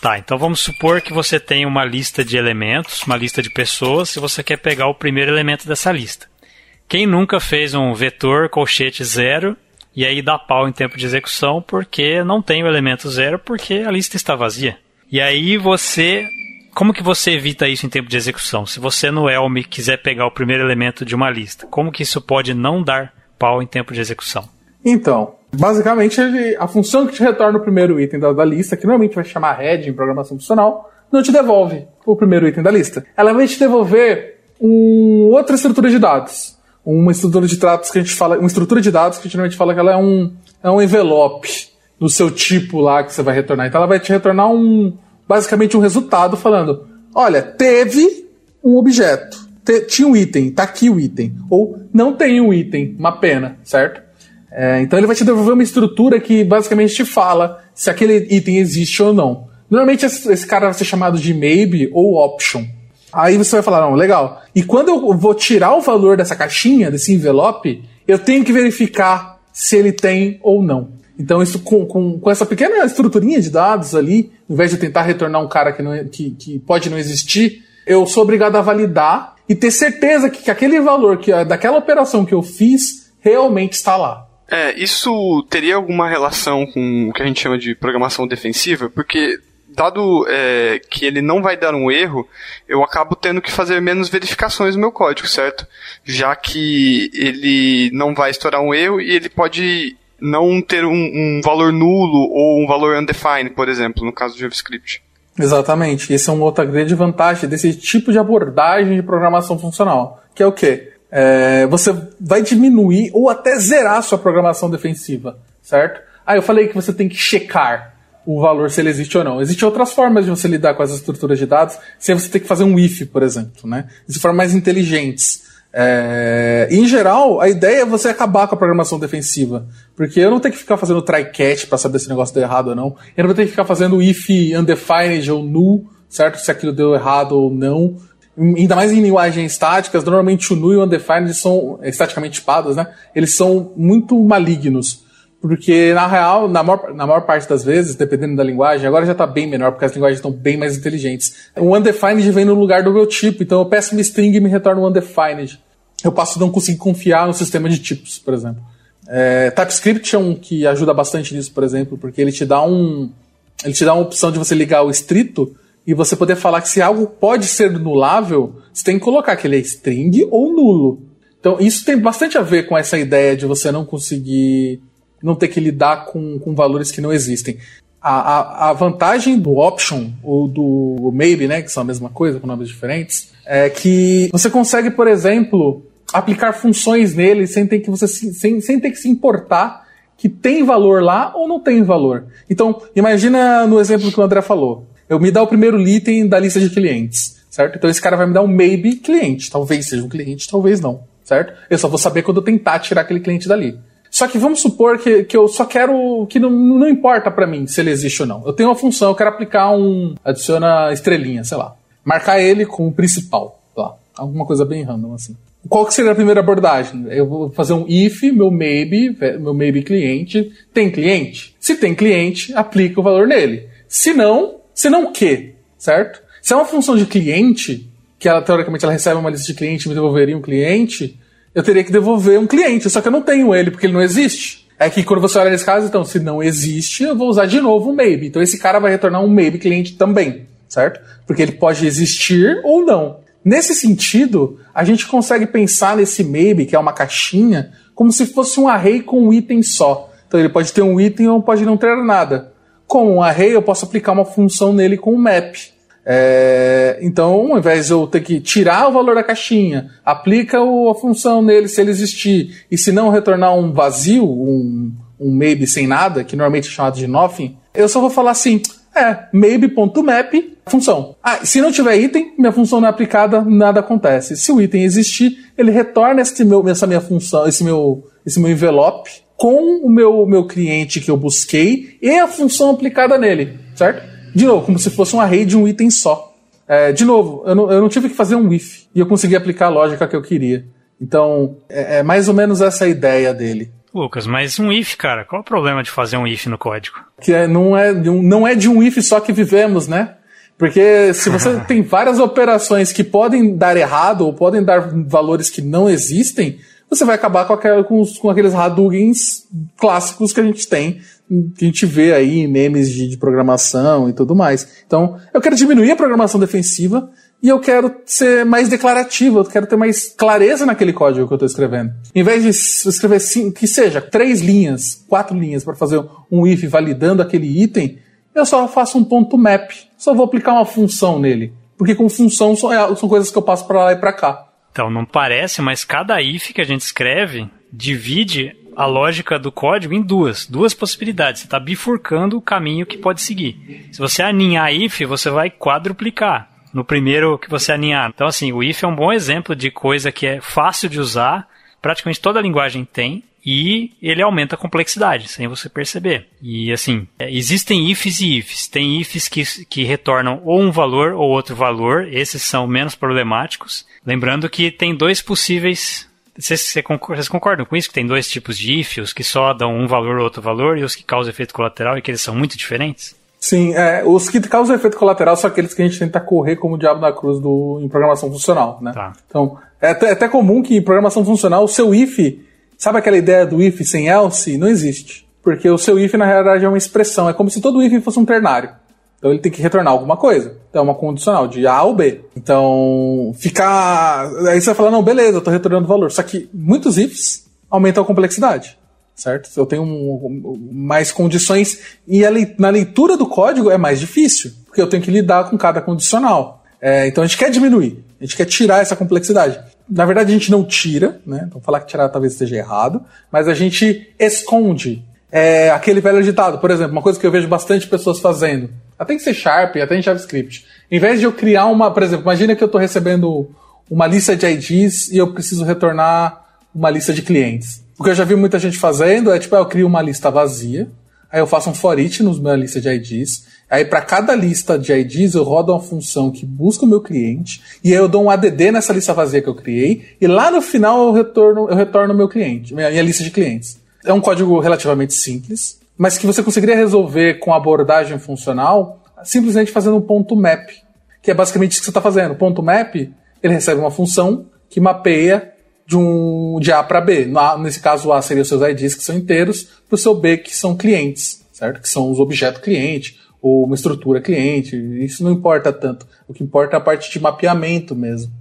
Tá, então vamos supor que você tem uma lista de elementos, uma lista de pessoas, e você quer pegar o primeiro elemento dessa lista. Quem nunca fez um vetor colchete zero e aí dá pau em tempo de execução porque não tem o elemento zero porque a lista está vazia. E aí você como que você evita isso em tempo de execução? Se você no Elm quiser pegar o primeiro elemento de uma lista, como que isso pode não dar pau em tempo de execução? Então, basicamente a função que te retorna o primeiro item da, da lista, que normalmente vai chamar head em programação funcional, não te devolve o primeiro item da lista. Ela vai te devolver um, outra estrutura de dados. Uma estrutura de dados que a gente fala, uma estrutura de dados que a gente normalmente fala que ela é um, é um envelope no seu tipo lá que você vai retornar. Então ela vai te retornar um, basicamente um resultado falando: olha, teve um objeto, te, tinha um item, tá aqui o item. Ou não tem um item, uma pena, certo? É, então ele vai te devolver uma estrutura que basicamente te fala se aquele item existe ou não. Normalmente esse, esse cara vai ser chamado de maybe ou option. Aí você vai falar, não, legal. E quando eu vou tirar o valor dessa caixinha, desse envelope, eu tenho que verificar se ele tem ou não. Então, isso com, com, com, essa pequena estruturinha de dados ali, ao invés de tentar retornar um cara que, não, é, que, que pode não existir, eu sou obrigado a validar e ter certeza que, que aquele valor, que daquela operação que eu fiz, realmente está lá. É, isso teria alguma relação com o que a gente chama de programação defensiva? Porque dado é, que ele não vai dar um erro, eu acabo tendo que fazer menos verificações no meu código, certo? Já que ele não vai estourar um erro e ele pode não ter um, um, valor nulo ou um valor undefined, por exemplo, no caso do JavaScript. Exatamente. Essa é uma outra grande vantagem desse tipo de abordagem de programação funcional, que é o quê? É, você vai diminuir ou até zerar a sua programação defensiva, certo? Ah, eu falei que você tem que checar o valor se ele existe ou não. Existem outras formas de você lidar com as estruturas de dados, sem você ter que fazer um if, por exemplo, né? De formas mais inteligentes. É, em geral, a ideia é você acabar com a programação defensiva. Porque eu não tenho que ficar fazendo try catch para saber se o negócio deu errado ou não. Eu não vou ter que ficar fazendo if undefined ou null, certo? Se aquilo deu errado ou não. Ainda mais em linguagens estáticas, normalmente o null e o undefined são estaticamente tipados, né? Eles são muito malignos. Porque, na real, na maior, na maior parte das vezes, dependendo da linguagem, agora já está bem menor, porque as linguagens estão bem mais inteligentes. O undefined vem no lugar do meu tipo, então eu peço uma string e me retorna um undefined eu passo a não conseguir confiar no sistema de tipos, por exemplo. É, TypeScript é um que ajuda bastante nisso, por exemplo, porque ele te dá um. Ele te dá uma opção de você ligar o estrito e você poder falar que se algo pode ser nulável, você tem que colocar que ele é string ou nulo. Então, isso tem bastante a ver com essa ideia de você não conseguir. não ter que lidar com, com valores que não existem. A, a, a vantagem do option ou do maybe, né, que são a mesma coisa, com nomes diferentes, é que você consegue, por exemplo, aplicar funções nele sem ter que você sem, sem ter que se importar que tem valor lá ou não tem valor. Então, imagina no exemplo que o André falou. Eu me dá o primeiro item da lista de clientes, certo? Então esse cara vai me dar um maybe cliente. Talvez seja um cliente, talvez não, certo? Eu só vou saber quando eu tentar tirar aquele cliente dali. Só que vamos supor que, que eu só quero. que não, não importa para mim se ele existe ou não. Eu tenho uma função, eu quero aplicar um. adiciona estrelinha, sei lá. Marcar ele como principal. Lá. Alguma coisa bem random assim. Qual que seria a primeira abordagem? Eu vou fazer um if, meu maybe, meu maybe cliente, tem cliente? Se tem cliente, aplica o valor nele. Se não, se não o quê? Certo? Se é uma função de cliente, que ela teoricamente ela recebe uma lista de cliente e me devolveria um cliente, eu teria que devolver um cliente, só que eu não tenho ele porque ele não existe. É que quando você olha nesse caso, então, se não existe, eu vou usar de novo um maybe. Então esse cara vai retornar um maybe cliente também, certo? Porque ele pode existir ou não. Nesse sentido, a gente consegue pensar nesse maybe, que é uma caixinha, como se fosse um array com um item só. Então ele pode ter um item ou pode não ter nada. Com um array, eu posso aplicar uma função nele com um map. É, então, ao invés de eu ter que tirar o valor da caixinha, aplica o, a função nele se ele existir, e se não retornar um vazio, um, um maybe sem nada, que normalmente é chamado de nothing, eu só vou falar assim: é, maybe.map, função. Ah, se não tiver item, minha função não é aplicada, nada acontece. Se o item existir, ele retorna esse meu, essa minha função, esse meu, esse meu envelope com o meu, meu cliente que eu busquei e a função aplicada nele, certo? De novo, como se fosse um array de um item só. É, de novo, eu não, eu não, tive que fazer um if e eu consegui aplicar a lógica que eu queria. Então, é, é mais ou menos essa a ideia dele. Lucas, mas um if, cara, qual o problema de fazer um if no código? Que é, não, é, não é de um if só que vivemos, né? Porque se você tem várias operações que podem dar errado ou podem dar valores que não existem, você vai acabar com, aquel, com, com aqueles Hadoukens clássicos que a gente tem, que a gente vê aí em memes de, de programação e tudo mais. Então, eu quero diminuir a programação defensiva e eu quero ser mais declarativo, eu quero ter mais clareza naquele código que eu estou escrevendo. Em vez de escrever cinco, que seja três linhas, quatro linhas para fazer um if validando aquele item, eu só faço um ponto map. Só vou aplicar uma função nele. Porque com função são, é, são coisas que eu passo para lá e para cá. Então, não parece, mas cada if que a gente escreve divide a lógica do código em duas, duas possibilidades. Você está bifurcando o caminho que pode seguir. Se você aninhar if, você vai quadruplicar no primeiro que você aninhar. Então, assim, o if é um bom exemplo de coisa que é fácil de usar, praticamente toda a linguagem tem, e ele aumenta a complexidade, sem você perceber. E assim, é, existem ifs e ifs. Tem ifs que, que retornam ou um valor ou outro valor, esses são menos problemáticos. Lembrando que tem dois possíveis. Vocês, vocês concordam com isso? Que tem dois tipos de if, os que só dão um valor ou outro valor, e os que causam efeito colateral e que eles são muito diferentes? Sim, é, os que causam efeito colateral são aqueles que a gente tenta correr como o diabo da cruz do, em programação funcional, né? Tá. Então, é até, é até comum que em programação funcional o seu if Sabe aquela ideia do if sem else? Não existe. Porque o seu if, na realidade, é uma expressão. É como se todo if fosse um ternário. Então ele tem que retornar alguma coisa. Então é uma condicional de A ou B. Então, ficar. Aí você vai falar, não, beleza, eu tô retornando valor. Só que muitos ifs aumentam a complexidade. Certo? Eu tenho um, mais condições. E le... na leitura do código é mais difícil. Porque eu tenho que lidar com cada condicional. É, então a gente quer diminuir. A gente quer tirar essa complexidade na verdade, a gente não tira, né? Então, falar que tirar talvez esteja errado, mas a gente esconde. É, aquele velho ditado, por exemplo, uma coisa que eu vejo bastante pessoas fazendo, até em C Sharp, até em JavaScript. Em vez de eu criar uma, por exemplo, imagina que eu estou recebendo uma lista de IDs e eu preciso retornar uma lista de clientes. O que eu já vi muita gente fazendo é, tipo, eu crio uma lista vazia, aí eu faço um for each nos minha lista de IDs, Aí, para cada lista de IDs, eu rodo uma função que busca o meu cliente, e aí eu dou um ADD nessa lista vazia que eu criei, e lá no final eu retorno eu retorno meu cliente, minha, minha lista de clientes. É um código relativamente simples, mas que você conseguiria resolver com abordagem funcional simplesmente fazendo um ponto map, que é basicamente isso que você está fazendo. Ponto map, ele recebe uma função que mapeia de, um, de A para B. Nesse caso, o A seria os seus IDs, que são inteiros, para o seu B, que são clientes, certo? Que são os objetos cliente, ou uma estrutura cliente. Isso não importa tanto. O que importa é a parte de mapeamento mesmo.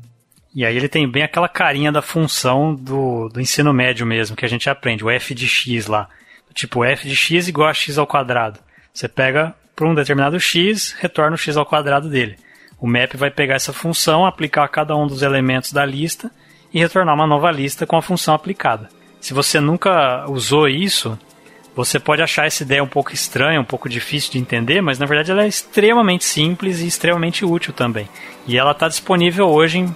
E aí ele tem bem aquela carinha da função do, do ensino médio mesmo, que a gente aprende, o f de x lá. Tipo, f de x igual a x ao quadrado. Você pega para um determinado x, retorna o x ao quadrado dele. O map vai pegar essa função, aplicar a cada um dos elementos da lista e retornar uma nova lista com a função aplicada. Se você nunca usou isso, você pode achar essa ideia um pouco estranha, um pouco difícil de entender, mas na verdade ela é extremamente simples e extremamente útil também. E ela está disponível hoje em,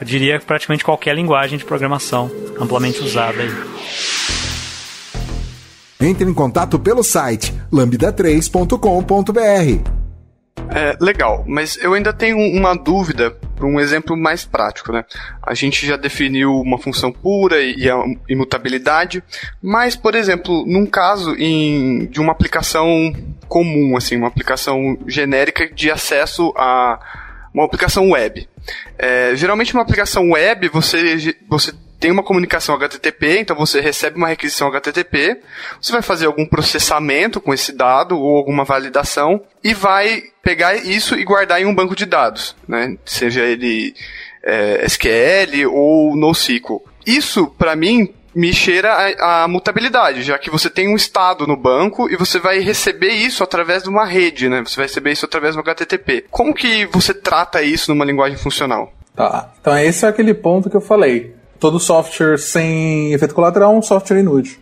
eu diria, praticamente qualquer linguagem de programação amplamente usada aí. Entre em contato pelo site lambda3.com.br. É, legal, mas eu ainda tenho uma dúvida para um exemplo mais prático, né? A gente já definiu uma função pura e a imutabilidade, mas, por exemplo, num caso em, de uma aplicação comum, assim, uma aplicação genérica de acesso a uma aplicação web. É, geralmente, uma aplicação web, você, você tem uma comunicação HTTP, então você recebe uma requisição HTTP, você vai fazer algum processamento com esse dado ou alguma validação e vai pegar isso e guardar em um banco de dados, né? Seja ele é, SQL ou NoSQL. Isso, para mim, me cheira a, a, mutabilidade, já que você tem um estado no banco e você vai receber isso através de uma rede, né? Você vai receber isso através do HTTP. Como que você trata isso numa linguagem funcional? Tá, então esse é aquele ponto que eu falei todo software sem efeito colateral é um software inútil.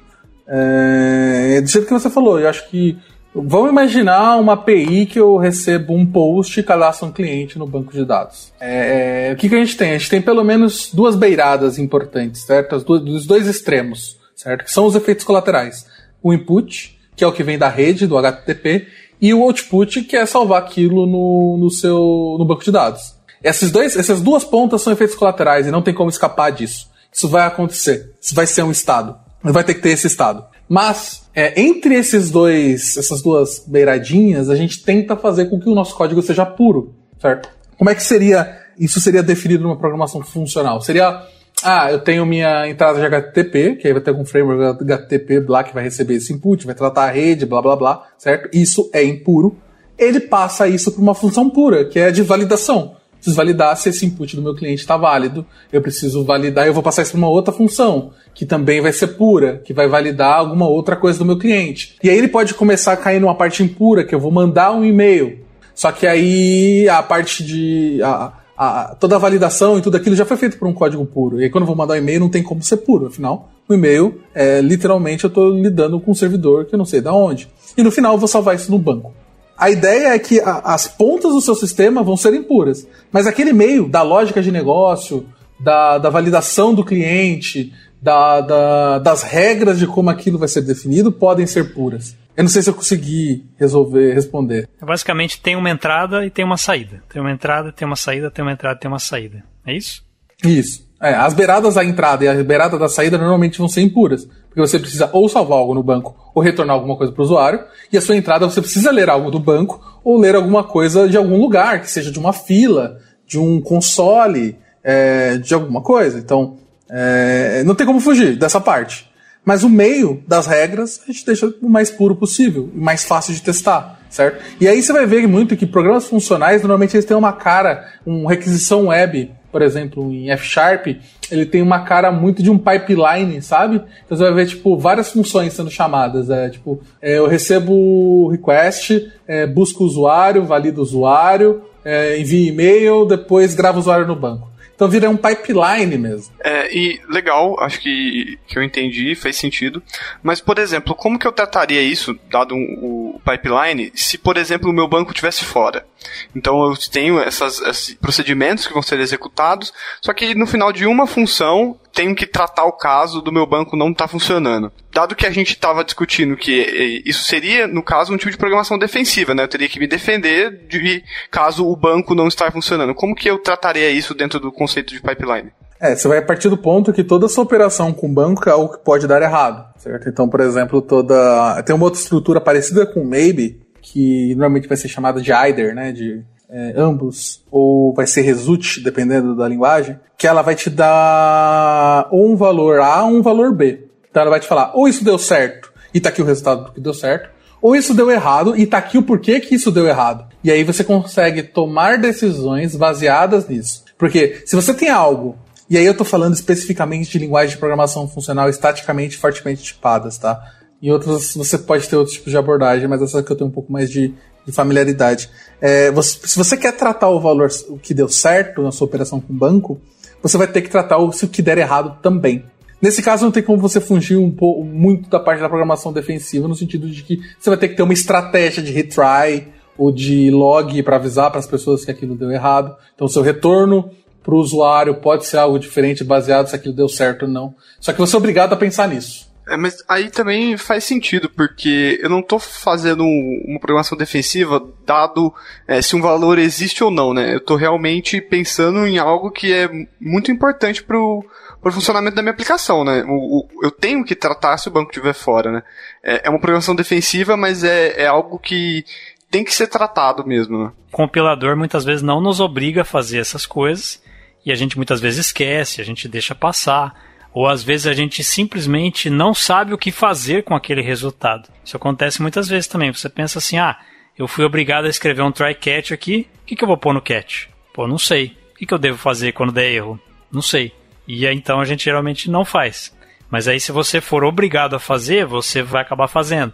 É, do jeito que você falou, eu acho que. Vamos imaginar uma API que eu recebo um post e cadastro um cliente no banco de dados. É, é, o que, que a gente tem? A gente tem pelo menos duas beiradas importantes, certo? As duas, dos dois extremos, certo? Que são os efeitos colaterais. O input, que é o que vem da rede, do HTTP, e o output, que é salvar aquilo no, no seu no banco de dados. Esses dois, essas duas pontas são efeitos colaterais e não tem como escapar disso. Isso vai acontecer. Isso vai ser um estado. Vai ter que ter esse estado. Mas, é, entre esses dois, essas duas beiradinhas, a gente tenta fazer com que o nosso código seja puro, certo? Como é que seria, isso seria definido numa programação funcional? Seria, ah, eu tenho minha entrada de HTTP, que aí vai ter algum framework HTTP lá que vai receber esse input, vai tratar a rede, blá blá blá, certo? Isso é impuro. Ele passa isso para uma função pura, que é de validação preciso validar se esse input do meu cliente está válido. Eu preciso validar, eu vou passar isso para uma outra função, que também vai ser pura, que vai validar alguma outra coisa do meu cliente. E aí ele pode começar a cair numa parte impura, que eu vou mandar um e-mail. Só que aí a parte de. A, a, toda a validação e tudo aquilo já foi feito por um código puro. E aí quando eu vou mandar um e-mail não tem como ser puro. Afinal, o e-mail é literalmente eu estou lidando com um servidor que eu não sei da onde. E no final eu vou salvar isso no banco. A ideia é que a, as pontas do seu sistema vão ser impuras. Mas aquele meio da lógica de negócio, da, da validação do cliente, da, da, das regras de como aquilo vai ser definido, podem ser puras. Eu não sei se eu consegui resolver, responder. Basicamente tem uma entrada e tem uma saída. Tem uma entrada, tem uma saída, tem uma entrada, tem uma saída. É isso? Isso. É, as beiradas da entrada e a beirada da saída normalmente vão ser impuras, porque você precisa ou salvar algo no banco ou retornar alguma coisa para o usuário, e a sua entrada você precisa ler algo do banco ou ler alguma coisa de algum lugar, que seja de uma fila, de um console, é, de alguma coisa. Então, é, não tem como fugir dessa parte. Mas o meio das regras a gente deixa o mais puro possível e mais fácil de testar, certo? E aí você vai ver muito que programas funcionais normalmente eles têm uma cara, uma requisição web por exemplo, em F Sharp, ele tem uma cara muito de um pipeline, sabe? Então você vai ver, tipo, várias funções sendo chamadas. É, tipo, é, eu recebo request, é, busco o usuário, valido o usuário, é, envio e-mail, depois gravo o usuário no banco. Então vira um pipeline mesmo. É, e legal, acho que, que eu entendi, fez sentido. Mas, por exemplo, como que eu trataria isso, dado um, o pipeline, se, por exemplo, o meu banco estivesse fora? Então eu tenho essas, esses procedimentos que vão ser executados, só que no final de uma função tenho que tratar o caso do meu banco não estar tá funcionando. Dado que a gente estava discutindo que eh, isso seria, no caso, um tipo de programação defensiva, né? Eu teria que me defender de caso o banco não estar funcionando. Como que eu trataria isso dentro do conceito de pipeline? É, você vai partir do ponto que toda essa operação com o banco é algo que pode dar errado, certo? Então, por exemplo, toda. Tem uma outra estrutura parecida com o Maybe, que normalmente vai ser chamada de either, né? De é, ambos, ou vai ser result, dependendo da linguagem, que ela vai te dar ou um valor A ou um valor B. Então ela vai te falar, ou isso deu certo, e tá aqui o resultado do que deu certo, ou isso deu errado, e tá aqui o porquê que isso deu errado. E aí você consegue tomar decisões baseadas nisso. Porque se você tem algo, e aí eu tô falando especificamente de linguagem de programação funcional estaticamente fortemente tipadas, tá? Em outras você pode ter outros tipos de abordagem, mas essa que eu tenho um pouco mais de de familiaridade. É, você, se você quer tratar o valor o que deu certo na sua operação com o banco, você vai ter que tratar o, se o que der errado também. Nesse caso, não tem como você fugir um pouco, muito da parte da programação defensiva, no sentido de que você vai ter que ter uma estratégia de retry ou de log para avisar para as pessoas que aquilo deu errado. Então, seu retorno para o usuário pode ser algo diferente, baseado se aquilo deu certo ou não. Só que você é obrigado a pensar nisso. É, mas aí também faz sentido, porque eu não estou fazendo uma programação defensiva dado é, se um valor existe ou não, né? Eu estou realmente pensando em algo que é muito importante para o funcionamento da minha aplicação, né? O, o, eu tenho que tratar se o banco estiver fora, né? É, é, uma programação defensiva, mas é, é algo que tem que ser tratado mesmo, né? O compilador muitas vezes não nos obriga a fazer essas coisas, e a gente muitas vezes esquece, a gente deixa passar ou às vezes a gente simplesmente não sabe o que fazer com aquele resultado. Isso acontece muitas vezes também. Você pensa assim: ah, eu fui obrigado a escrever um try catch aqui, o que, que eu vou pôr no catch? Pô, não sei. O que, que eu devo fazer quando der erro? Não sei. E então a gente geralmente não faz. Mas aí, se você for obrigado a fazer, você vai acabar fazendo.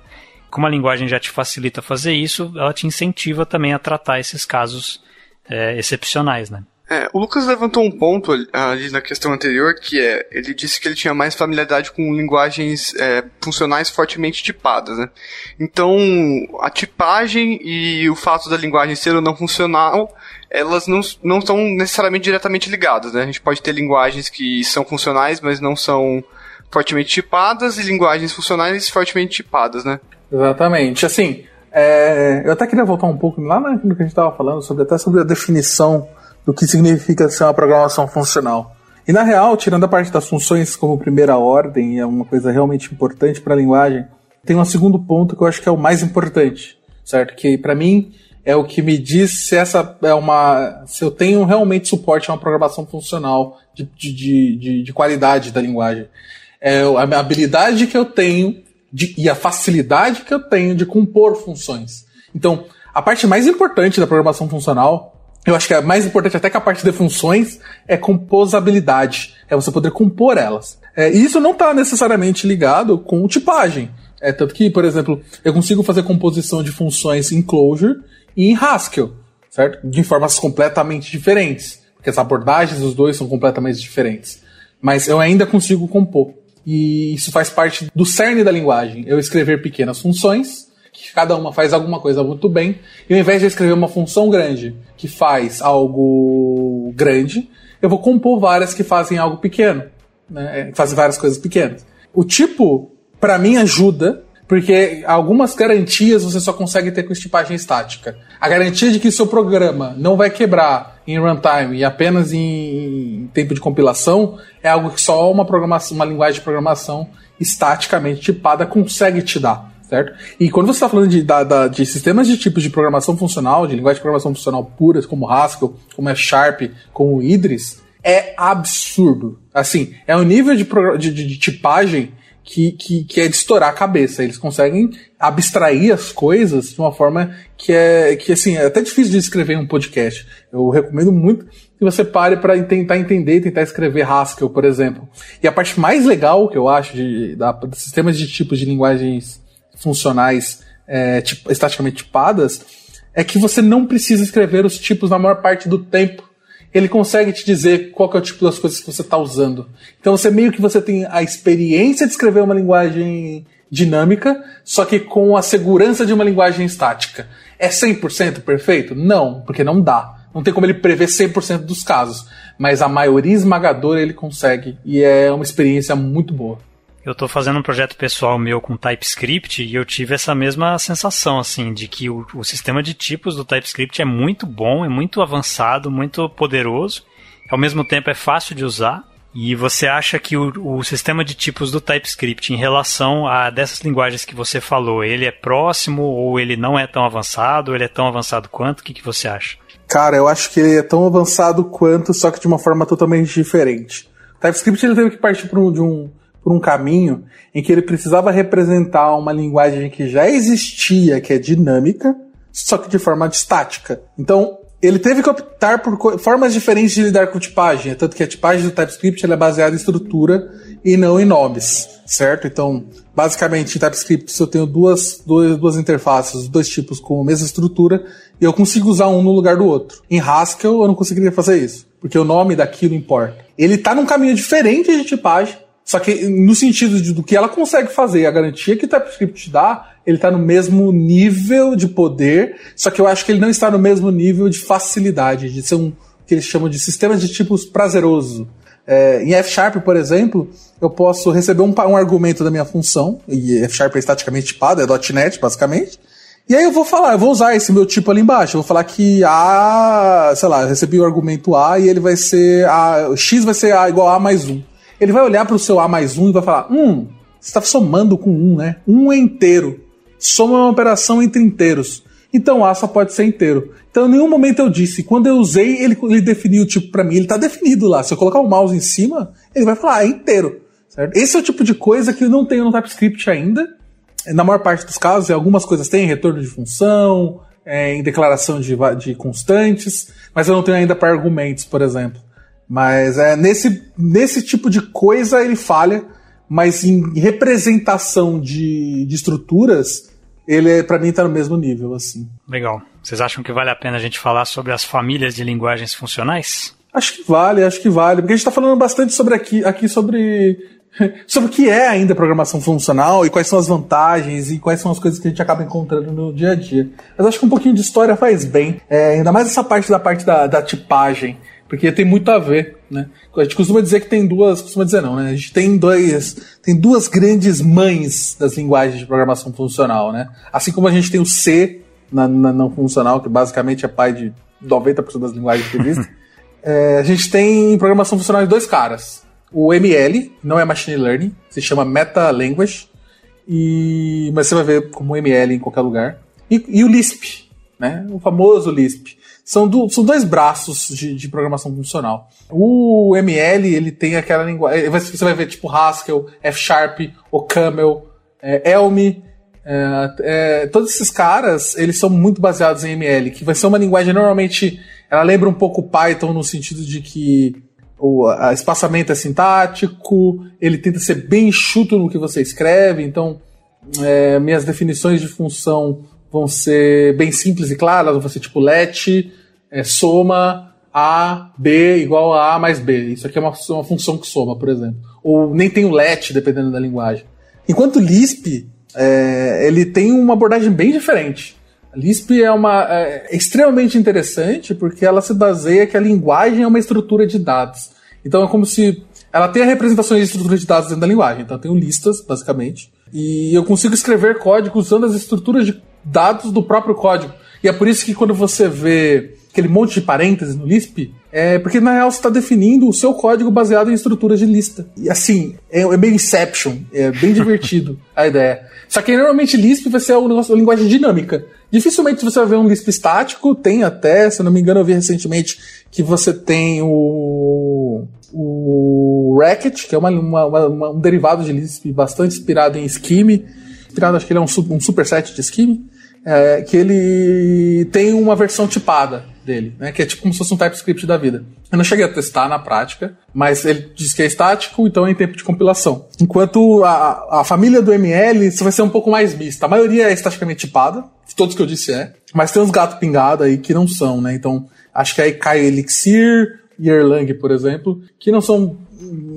Como a linguagem já te facilita fazer isso, ela te incentiva também a tratar esses casos é, excepcionais, né? É, o Lucas levantou um ponto ali na questão anterior, que é, ele disse que ele tinha mais familiaridade com linguagens é, funcionais fortemente tipadas, né? Então, a tipagem e o fato da linguagem ser ou não funcional, elas não, não estão necessariamente diretamente ligadas, né? A gente pode ter linguagens que são funcionais, mas não são fortemente tipadas, e linguagens funcionais fortemente tipadas, né? Exatamente. Assim, é, eu até queria voltar um pouco lá no que a gente estava falando, sobre, até sobre a definição do que significa ser uma programação funcional. E na real, tirando a parte das funções como primeira ordem, é uma coisa realmente importante para a linguagem, tem um segundo ponto que eu acho que é o mais importante, certo? Que para mim é o que me diz se essa é uma. se eu tenho realmente suporte a uma programação funcional de, de, de, de qualidade da linguagem. É a habilidade que eu tenho de, e a facilidade que eu tenho de compor funções. Então, a parte mais importante da programação funcional, eu acho que é mais importante até que a parte de funções, é composabilidade. É você poder compor elas. É, e isso não está necessariamente ligado com tipagem. É tanto que, por exemplo, eu consigo fazer composição de funções em Clojure e em Haskell, certo? De formas completamente diferentes. Porque as abordagens dos dois são completamente diferentes. Mas eu ainda consigo compor. E isso faz parte do cerne da linguagem. Eu escrever pequenas funções, que cada uma faz alguma coisa muito bem, e ao invés de escrever uma função grande que faz algo grande, eu vou compor várias que fazem algo pequeno, né? fazem várias coisas pequenas. O tipo, para mim, ajuda porque algumas garantias você só consegue ter com estipagem estática. A garantia de que seu programa não vai quebrar em runtime e apenas em tempo de compilação é algo que só uma programação, uma linguagem de programação estaticamente tipada consegue te dar. Certo? E quando você está falando de, da, da, de sistemas de tipos de programação funcional, de linguagem de programação funcional puras, como Haskell, como F Sharp, como Idris, é absurdo. Assim, é um nível de, de, de tipagem que, que, que é de estourar a cabeça. Eles conseguem abstrair as coisas de uma forma que é, que assim, é até difícil de escrever em um podcast. Eu recomendo muito que você pare para tentar entender, tentar escrever Haskell, por exemplo. E a parte mais legal que eu acho de, de sistemas de tipos de linguagens funcionais é, tipo, estaticamente tipadas é que você não precisa escrever os tipos na maior parte do tempo ele consegue te dizer qual é o tipo das coisas que você está usando. Então você meio que você tem a experiência de escrever uma linguagem dinâmica, só que com a segurança de uma linguagem estática. É 100% perfeito? Não, porque não dá. Não tem como ele prever 100% dos casos, mas a maioria esmagadora ele consegue e é uma experiência muito boa eu estou fazendo um projeto pessoal meu com TypeScript e eu tive essa mesma sensação, assim, de que o, o sistema de tipos do TypeScript é muito bom, é muito avançado, muito poderoso, ao mesmo tempo é fácil de usar. E você acha que o, o, sistema de tipos do TypeScript, em relação a dessas linguagens que você falou, ele é próximo ou ele não é tão avançado, ou ele é tão avançado quanto? O que, que você acha? Cara, eu acho que ele é tão avançado quanto, só que de uma forma totalmente diferente. TypeScript ele teve que partir um, de um por um caminho em que ele precisava representar uma linguagem que já existia, que é dinâmica, só que de forma estática. Então, ele teve que optar por formas diferentes de lidar com tipagem, tanto que a tipagem do TypeScript é baseada em estrutura e não em nomes, certo? Então, basicamente, em TypeScript, se eu tenho duas, duas, duas interfaces, dois tipos com a mesma estrutura, eu consigo usar um no lugar do outro. Em Haskell, eu não conseguiria fazer isso, porque o nome daquilo importa. Ele está num caminho diferente de tipagem, só que no sentido de, do que ela consegue fazer, a garantia que o TypeScript dá, ele está no mesmo nível de poder, só que eu acho que ele não está no mesmo nível de facilidade, de ser um que eles chamam de sistema de tipos prazeroso. É, em F Sharp, por exemplo, eu posso receber um, um argumento da minha função, e F Sharp é estaticamente tipado, é .NET, basicamente, e aí eu vou falar, eu vou usar esse meu tipo ali embaixo. Eu vou falar que A, sei lá, recebi o argumento A e ele vai ser A, X vai ser A igual a mais 1 ele vai olhar para o seu A mais 1 e vai falar: hum, você está somando com 1, né? 1 é inteiro. Soma é uma operação entre inteiros. Então A só pode ser inteiro. Então em nenhum momento eu disse. Quando eu usei, ele, ele definiu o tipo para mim. Ele está definido lá. Se eu colocar o mouse em cima, ele vai falar: ah, é inteiro. Certo? Esse é o tipo de coisa que eu não tenho no TypeScript ainda. Na maior parte dos casos, algumas coisas têm retorno de função, é, em declaração de, de constantes, mas eu não tenho ainda para argumentos, por exemplo. Mas é nesse, nesse tipo de coisa ele falha, mas em representação de, de estruturas, ele para mim está no mesmo nível assim. Legal. Vocês acham que vale a pena a gente falar sobre as famílias de linguagens funcionais? Acho que vale, acho que vale, porque a gente está falando bastante sobre aqui, aqui sobre sobre o que é ainda programação funcional e quais são as vantagens e quais são as coisas que a gente acaba encontrando no dia a dia. Mas acho que um pouquinho de história faz bem, é, ainda mais essa parte da parte da, da tipagem porque tem muito a ver, né? A gente costuma dizer que tem duas, costuma dizer não, né? A gente tem dois, tem duas grandes mães das linguagens de programação funcional, né? Assim como a gente tem o C na, na não funcional, que basicamente é pai de 90% das linguagens que existem, é, a gente tem em programação funcional dois caras. O ML, não é Machine Learning, se chama Meta Language, e, mas você vai ver como ML em qualquer lugar. E, e o Lisp, né? O famoso Lisp. São, do, são dois braços de, de, programação funcional. O ML, ele tem aquela linguagem. Eh, você vai ver tipo Haskell, F Sharp, OCaml, é, Elm. É, é, todos esses caras, eles são muito baseados em ML, que vai ser uma linguagem normalmente. Ela lembra um pouco Python no sentido de que o espaçamento é sintático, ele tenta ser bem enxuto no que você escreve, então minhas definições de função vão ser bem simples e claras, vão ser tipo let, é, soma A, B igual a A mais B. Isso aqui é uma, uma função que soma, por exemplo. Ou nem tem o let, dependendo da linguagem. Enquanto Lisp, é, ele tem uma abordagem bem diferente. A Lisp é, uma, é, é extremamente interessante porque ela se baseia que a linguagem é uma estrutura de dados. Então é como se ela tem a representação de estrutura de dados dentro da linguagem. Então eu tenho listas, basicamente, e eu consigo escrever código usando as estruturas de dados do próprio código. E é por isso que quando você vê aquele monte de parênteses no Lisp, é porque na real você está definindo o seu código baseado em estruturas de lista. E assim, é, é meio Inception, é bem divertido a ideia. Só que normalmente Lisp vai ser uma, linguagem dinâmica. Dificilmente você vai ver um Lisp estático, tem até, se não me engano, eu vi recentemente que você tem o, o Racket, que é uma, uma, uma, um derivado de Lisp bastante inspirado em Scheme, inspirado, acho que ele é um, um superset de Scheme, é, que ele tem uma versão tipada dele, né, que é tipo como se fosse um TypeScript da vida. Eu não cheguei a testar na prática, mas ele diz que é estático, então é em tempo de compilação. Enquanto a, a família do ML vai ser um pouco mais mista. A maioria é estaticamente tipada, todos que eu disse é, mas tem uns gatos pingados aí que não são, né? Então, acho que aí cai Elixir e Erlang, por exemplo, que não são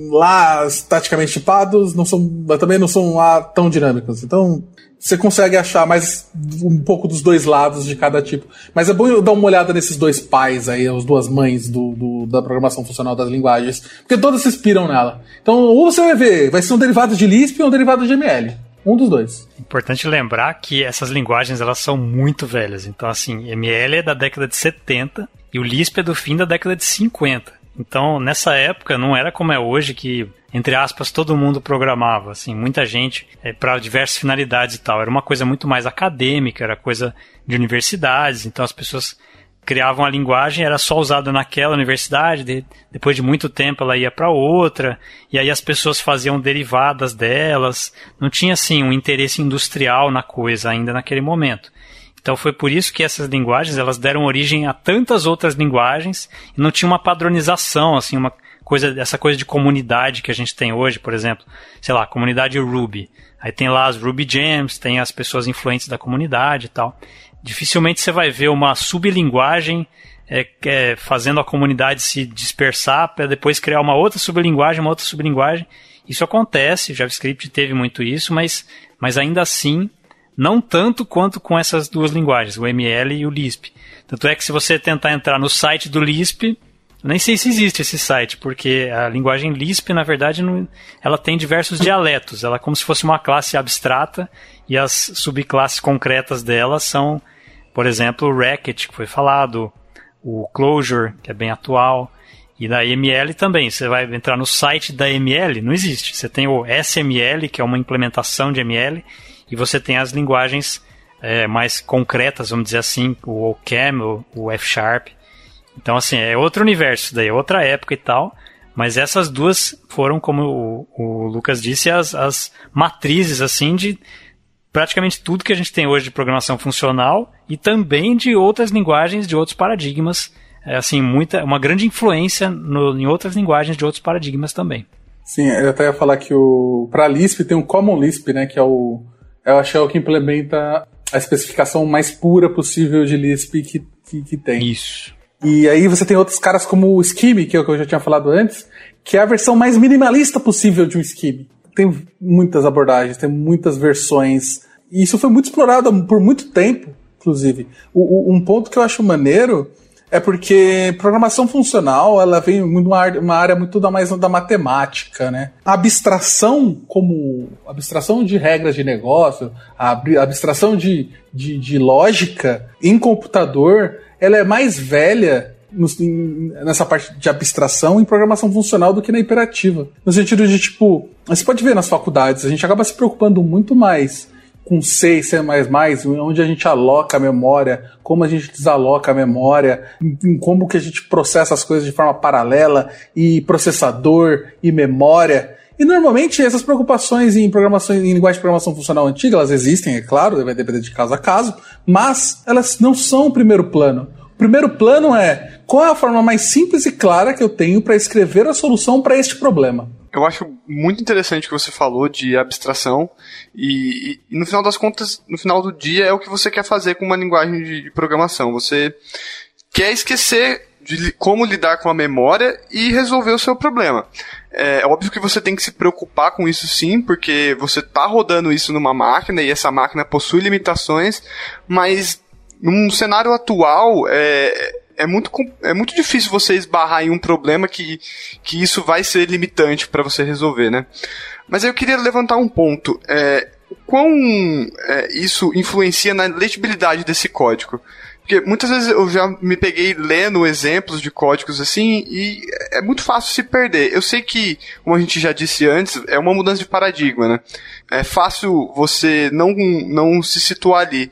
lá estaticamente tipados, não são, também não são lá tão dinâmicos. Então, você consegue achar mais um pouco dos dois lados de cada tipo. Mas é bom eu dar uma olhada nesses dois pais aí, as duas mães do, do, da programação funcional das linguagens, porque todas se inspiram nela. Então, ou você vai ver, vai ser um derivado de Lisp ou um derivado de ML. Um dos dois. Importante lembrar que essas linguagens elas são muito velhas. Então, assim, ML é da década de 70 e o Lisp é do fim da década de 50. Então, nessa época, não era como é hoje que entre aspas, todo mundo programava, assim, muita gente é, para diversas finalidades e tal. Era uma coisa muito mais acadêmica, era coisa de universidades, então as pessoas criavam a linguagem, era só usada naquela universidade, de, depois de muito tempo ela ia para outra, e aí as pessoas faziam derivadas delas, não tinha assim um interesse industrial na coisa ainda naquele momento. Então foi por isso que essas linguagens elas deram origem a tantas outras linguagens e não tinha uma padronização, assim, uma coisa, essa coisa de comunidade que a gente tem hoje, por exemplo, sei lá, comunidade Ruby. Aí tem lá as Ruby Gems, tem as pessoas influentes da comunidade e tal. Dificilmente você vai ver uma sublinguagem é, é, fazendo a comunidade se dispersar para depois criar uma outra sublinguagem, uma outra sublinguagem. Isso acontece, JavaScript teve muito isso, mas, mas ainda assim não tanto quanto com essas duas linguagens, o ML e o Lisp. Tanto é que se você tentar entrar no site do Lisp, nem sei se existe esse site, porque a linguagem Lisp, na verdade, não, ela tem diversos dialetos. Ela é como se fosse uma classe abstrata e as subclasses concretas dela são, por exemplo, o Racket, que foi falado, o Clojure, que é bem atual, e da ML também. Você vai entrar no site da ML, não existe. Você tem o SML, que é uma implementação de ML, e você tem as linguagens é, mais concretas, vamos dizer assim, o OCaml, o F Sharp. Então, assim, é outro universo, daí é outra época e tal. Mas essas duas foram, como o, o Lucas disse, as, as matrizes, assim, de praticamente tudo que a gente tem hoje de programação funcional e também de outras linguagens, de outros paradigmas. É, assim, muita, uma grande influência no, em outras linguagens de outros paradigmas também. Sim, eu até ia falar que o para Lisp tem o Common Lisp, né, que é o eu acho que é o que implementa a especificação mais pura possível de Lisp que, que, que tem. Isso. E aí você tem outros caras como o Scheme, que é o que eu já tinha falado antes, que é a versão mais minimalista possível de um Scheme. Tem muitas abordagens, tem muitas versões. E isso foi muito explorado por muito tempo, inclusive. O, o, um ponto que eu acho maneiro é porque programação funcional ela vem muito uma, área muito da mais da matemática, né? A abstração como abstração de regras de negócio, a abstração de, de, de lógica em computador, ela é mais velha nessa parte de abstração em programação funcional do que na imperativa. No sentido de, tipo, você pode ver nas faculdades, a gente acaba se preocupando muito mais com C C++, onde a gente aloca a memória, como a gente desaloca a memória, em como que a gente processa as coisas de forma paralela, e processador, e memória. E normalmente essas preocupações em programação em linguagem de programação funcional antiga, elas existem, é claro, vai depender de caso a caso, mas elas não são o primeiro plano. O primeiro plano é qual é a forma mais simples e clara que eu tenho para escrever a solução para este problema eu acho muito interessante o que você falou de abstração e, e, no final das contas, no final do dia é o que você quer fazer com uma linguagem de, de programação. Você quer esquecer de como lidar com a memória e resolver o seu problema. É óbvio que você tem que se preocupar com isso sim, porque você está rodando isso numa máquina e essa máquina possui limitações, mas num cenário atual, é, é muito, é muito difícil você esbarrar em um problema que, que isso vai ser limitante para você resolver, né? Mas eu queria levantar um ponto. É, quão é, isso influencia na legibilidade desse código? Porque muitas vezes eu já me peguei lendo exemplos de códigos assim e é muito fácil se perder. Eu sei que, como a gente já disse antes, é uma mudança de paradigma, né? É fácil você não, não se situar ali.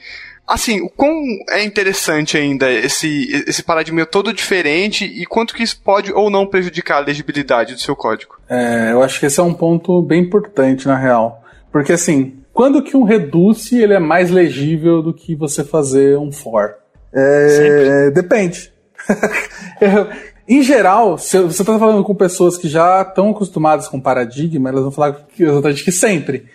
Assim, o quão é interessante ainda esse, esse paradigma todo diferente e quanto que isso pode ou não prejudicar a legibilidade do seu código? É, eu acho que esse é um ponto bem importante, na real. Porque, assim, quando que um reduce ele é mais legível do que você fazer um for? É, depende. em geral, se você está falando com pessoas que já estão acostumadas com paradigma, elas vão falar exatamente que sempre.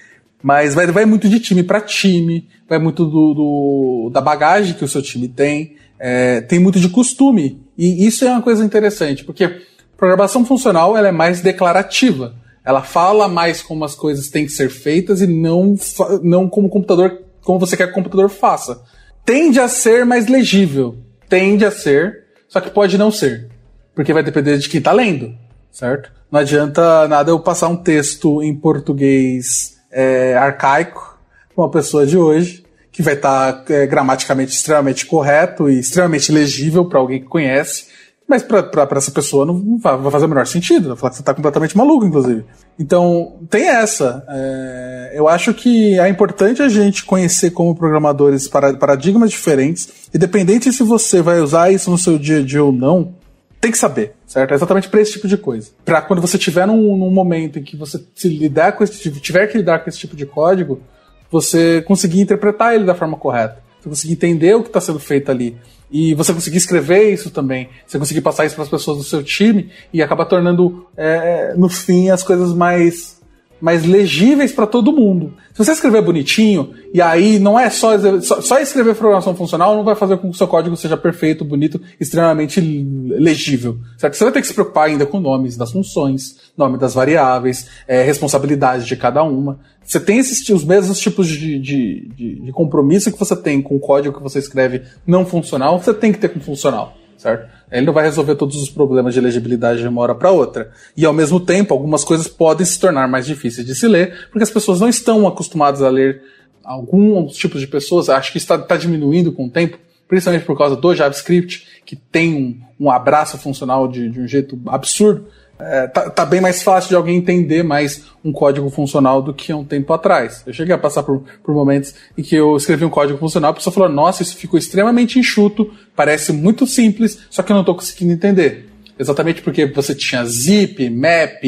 Mas vai, vai muito de time para time, vai muito do, do, da bagagem que o seu time tem, é, tem muito de costume. E isso é uma coisa interessante, porque programação funcional ela é mais declarativa. Ela fala mais como as coisas têm que ser feitas e não, não como o computador, como você quer que o computador faça. Tende a ser mais legível. Tende a ser, só que pode não ser. Porque vai depender de quem está lendo, certo? Não adianta nada eu passar um texto em português é, arcaico uma pessoa de hoje, que vai estar tá, é, gramaticamente extremamente correto e extremamente legível para alguém que conhece, mas para essa pessoa não vai, vai, fazer o menor sentido, vai falar que você está completamente maluco, inclusive. Então, tem essa. É, eu acho que é importante a gente conhecer como programadores paradigmas diferentes, independente se você vai usar isso no seu dia a dia ou não, tem que saber, certo? É exatamente para esse tipo de coisa. Para quando você tiver num, num, momento em que você se lidar com esse tipo, tiver que lidar com esse tipo de código, você conseguir interpretar ele da forma correta. Você conseguir entender o que está sendo feito ali. E você conseguir escrever isso também. Você conseguir passar isso para as pessoas do seu time e acabar tornando, é, no fim, as coisas mais mais legíveis para todo mundo. Se você escrever bonitinho, e aí não é só, só, escrever programação funcional, não vai fazer com que o seu código seja perfeito, bonito, extremamente legível. Certo? Você vai ter que se preocupar ainda com nomes das funções, nome das variáveis, é, responsabilidade de cada uma. Você tem esses, os mesmos tipos de, de, de, de compromisso que você tem com o código que você escreve não funcional, você tem que ter com funcional certo? Ele não vai resolver todos os problemas de legibilidade de uma hora para outra. E ao mesmo tempo, algumas coisas podem se tornar mais difíceis de se ler, porque as pessoas não estão acostumadas a ler alguns tipos de pessoas. Acho que está, está diminuindo com o tempo, principalmente por causa do JavaScript, que tem um, um abraço funcional de, de um jeito absurdo é, tá, tá, bem mais fácil de alguém entender mais um código funcional do que um tempo atrás. Eu cheguei a passar por, por momentos em que eu escrevi um código funcional e a pessoa falou: Nossa, isso ficou extremamente enxuto, parece muito simples, só que eu não estou conseguindo entender. Exatamente porque você tinha zip, map,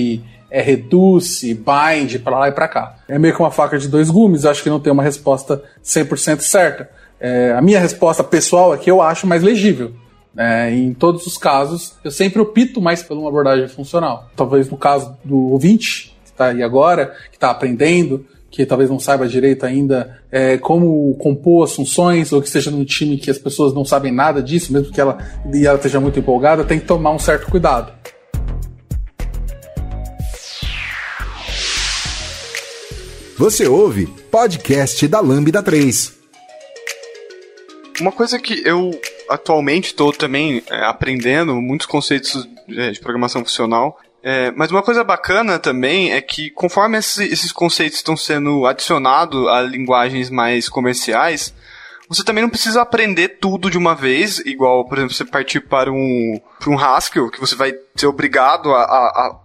é reduce, bind, para lá e para cá. É meio que uma faca de dois gumes, acho que não tem uma resposta 100% certa. É, a minha resposta pessoal é que eu acho mais legível. É, em todos os casos, eu sempre opto mais por uma abordagem funcional. Talvez no caso do ouvinte, que está aí agora, que está aprendendo, que talvez não saiba direito ainda é, como compor as funções, ou que esteja num time que as pessoas não sabem nada disso, mesmo que ela, e ela esteja muito empolgada, tem que tomar um certo cuidado. Você ouve podcast da Lambda 3. Uma coisa que eu atualmente estou também é, aprendendo muitos conceitos é, de programação funcional. É, mas uma coisa bacana também é que conforme esses, esses conceitos estão sendo adicionados a linguagens mais comerciais, você também não precisa aprender tudo de uma vez, igual, por exemplo, você partir para um, para um Haskell, que você vai ser obrigado a, a, a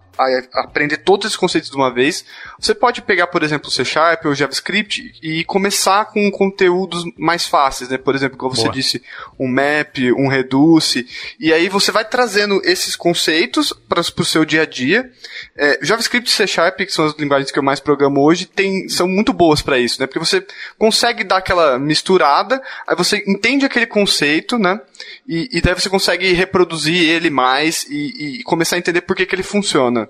aprender todos esses conceitos de uma vez, você pode pegar, por exemplo, o C Sharp ou JavaScript e começar com conteúdos mais fáceis, né? Por exemplo, como você disse, um map, um reduce, e aí você vai trazendo esses conceitos para o seu dia a dia. É, JavaScript e C Sharp, que são as linguagens que eu mais programo hoje, tem, são muito boas para isso, né? Porque você consegue dar aquela misturada, aí você entende aquele conceito, né? E, e daí você consegue reproduzir ele mais e, e começar a entender por que, que ele funciona.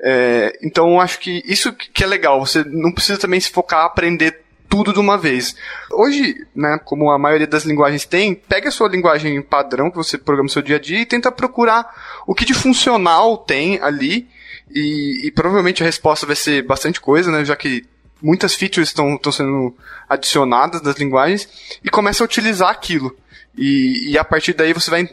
É, então acho que isso que é legal, você não precisa também se focar a aprender tudo de uma vez. Hoje, né, como a maioria das linguagens tem, pega a sua linguagem padrão que você programa no seu dia a dia e tenta procurar o que de funcional tem ali e, e provavelmente a resposta vai ser bastante coisa, né, já que muitas features estão, estão sendo adicionadas das linguagens e começa a utilizar aquilo. E, e a partir daí você vai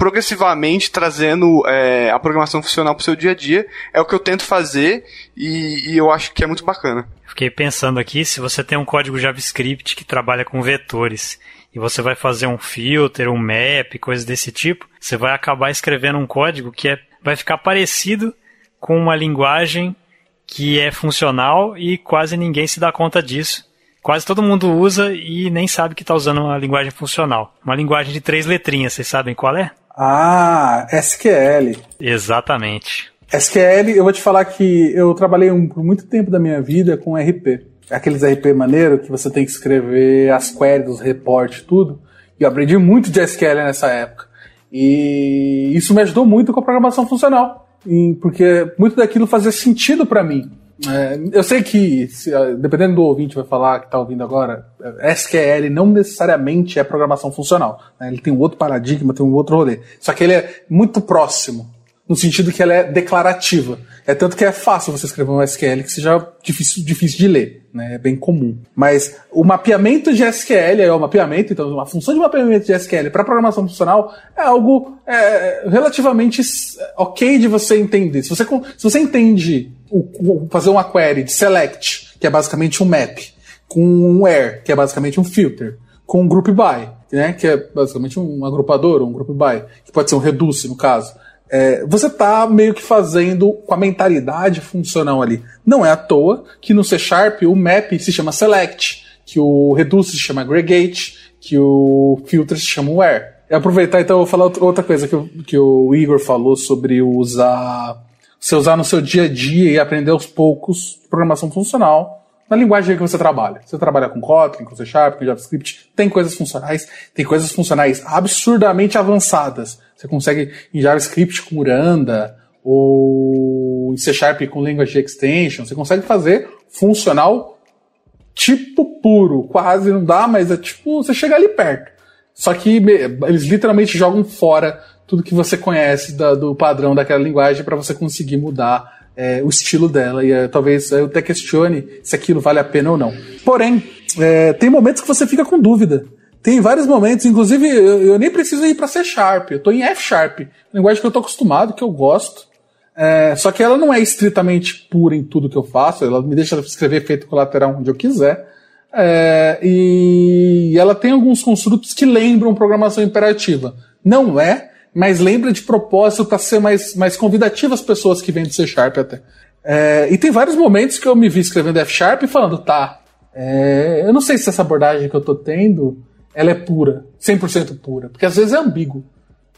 progressivamente trazendo é, a programação funcional para o seu dia a dia. É o que eu tento fazer e, e, eu acho que é muito bacana. Fiquei pensando aqui, se você tem um código JavaScript que trabalha com vetores e você vai fazer um filter, um map, coisas desse tipo, você vai acabar escrevendo um código que é, vai ficar parecido com uma linguagem que é funcional e quase ninguém se dá conta disso. Quase todo mundo usa e nem sabe que está usando uma linguagem funcional. Uma linguagem de três letrinhas, vocês sabem qual é? Ah, SQL. Exatamente. SQL, eu vou te falar que eu trabalhei um, por muito tempo da minha vida com RP. Aqueles RP maneiro que você tem que escrever as queries, os reportes, tudo. E eu aprendi muito de SQL nessa época. E isso me ajudou muito com a programação funcional. porque muito daquilo fazia sentido para mim. É, eu sei que, se, dependendo do ouvinte vai falar que está ouvindo agora, SQL não necessariamente é programação funcional. Né? Ele tem um outro paradigma, tem um outro rolê. Só que ele é muito próximo, no sentido que ela é declarativa. É tanto que é fácil você escrever um SQL que seja difícil, difícil de ler, né? É bem comum. Mas o mapeamento de SQL é o mapeamento, então a função de mapeamento de SQL para programação funcional é algo é, relativamente ok de você entender. Se você, se você entende fazer uma query de select, que é basicamente um map, com um where, que é basicamente um filter, com um group by, né, que é basicamente um agrupador, um group by, que pode ser um reduce no caso é, você está meio que fazendo com a mentalidade funcional ali. Não é à toa que no C Sharp o map se chama select, que o reduce se chama aggregate, que o filter se chama where. E aproveitar então, eu vou falar outra coisa que, que o Igor falou sobre usar. Você usar no seu dia a dia e aprender aos poucos programação funcional na linguagem que você trabalha. Você trabalha com Kotlin, com C Sharp, com JavaScript, tem coisas funcionais, tem coisas funcionais absurdamente avançadas você consegue em JavaScript com Uranda ou em C Sharp com Language Extension, você consegue fazer funcional tipo puro, quase não dá, mas é tipo, você chega ali perto. Só que eles literalmente jogam fora tudo que você conhece da, do padrão daquela linguagem para você conseguir mudar é, o estilo dela. E é, talvez eu até questione se aquilo vale a pena ou não. Porém, é, tem momentos que você fica com dúvida. Tem vários momentos, inclusive eu, eu nem preciso ir para C Sharp, eu estou em F Sharp, linguagem que eu estou acostumado, que eu gosto. É, só que ela não é estritamente pura em tudo que eu faço, ela me deixa escrever efeito colateral onde eu quiser. É, e ela tem alguns construtos que lembram programação imperativa. Não é, mas lembra de propósito para ser mais, mais convidativa às pessoas que vêm do C Sharp até. É, e tem vários momentos que eu me vi escrevendo F Sharp e falando, tá, é, eu não sei se essa abordagem que eu estou tendo ela é pura, 100% pura. Porque às vezes é ambíguo.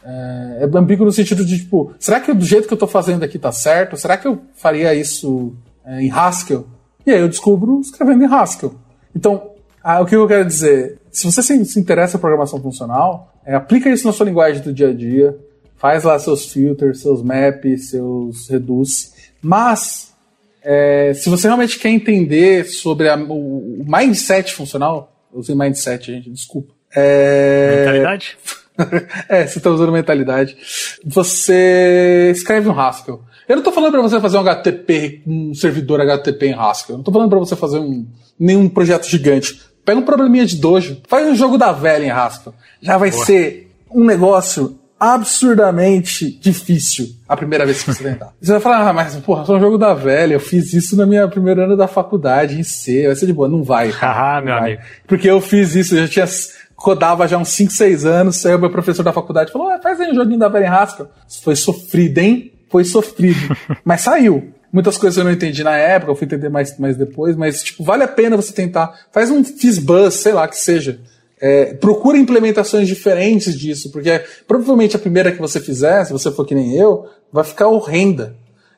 É, é ambíguo no sentido de, tipo, será que do jeito que eu estou fazendo aqui tá certo? Será que eu faria isso é, em Haskell? E aí eu descubro escrevendo em Haskell. Então, ah, o que eu quero dizer? Se você se, se interessa em programação funcional, é, aplica isso na sua linguagem do dia a dia, faz lá seus filters, seus maps, seus reduce. Mas, é, se você realmente quer entender sobre a, o, o mindset funcional, usei mindset, gente, desculpa. É... Mentalidade? é, você está usando mentalidade. Você escreve um Haskell. Eu não estou falando para você fazer um HTTP, um servidor HTTP em Haskell. Eu não estou falando para você fazer um, nenhum projeto gigante. Pega um probleminha de dojo, faz um jogo da velha em Haskell. Já vai Boa. ser um negócio absurdamente difícil a primeira vez que você tentar. Você vai falar, ah, mas porra, sou um jogo da velha, eu fiz isso na minha primeira ano da faculdade, em C, vai ser de boa. Não vai. Ah, meu vai. amigo. Porque eu fiz isso, eu já tinha codava já uns 5, 6 anos, aí o meu professor da faculdade falou, ah, faz aí um joguinho da velha em Haskell. Foi sofrido, hein? Foi sofrido. mas saiu. Muitas coisas eu não entendi na época, eu fui entender mais, mais depois, mas, tipo, vale a pena você tentar. Faz um Fizzbuzz, sei lá, que seja. É, procura implementações diferentes disso, porque provavelmente a primeira que você fizer, se você for que nem eu, vai ficar horrenda.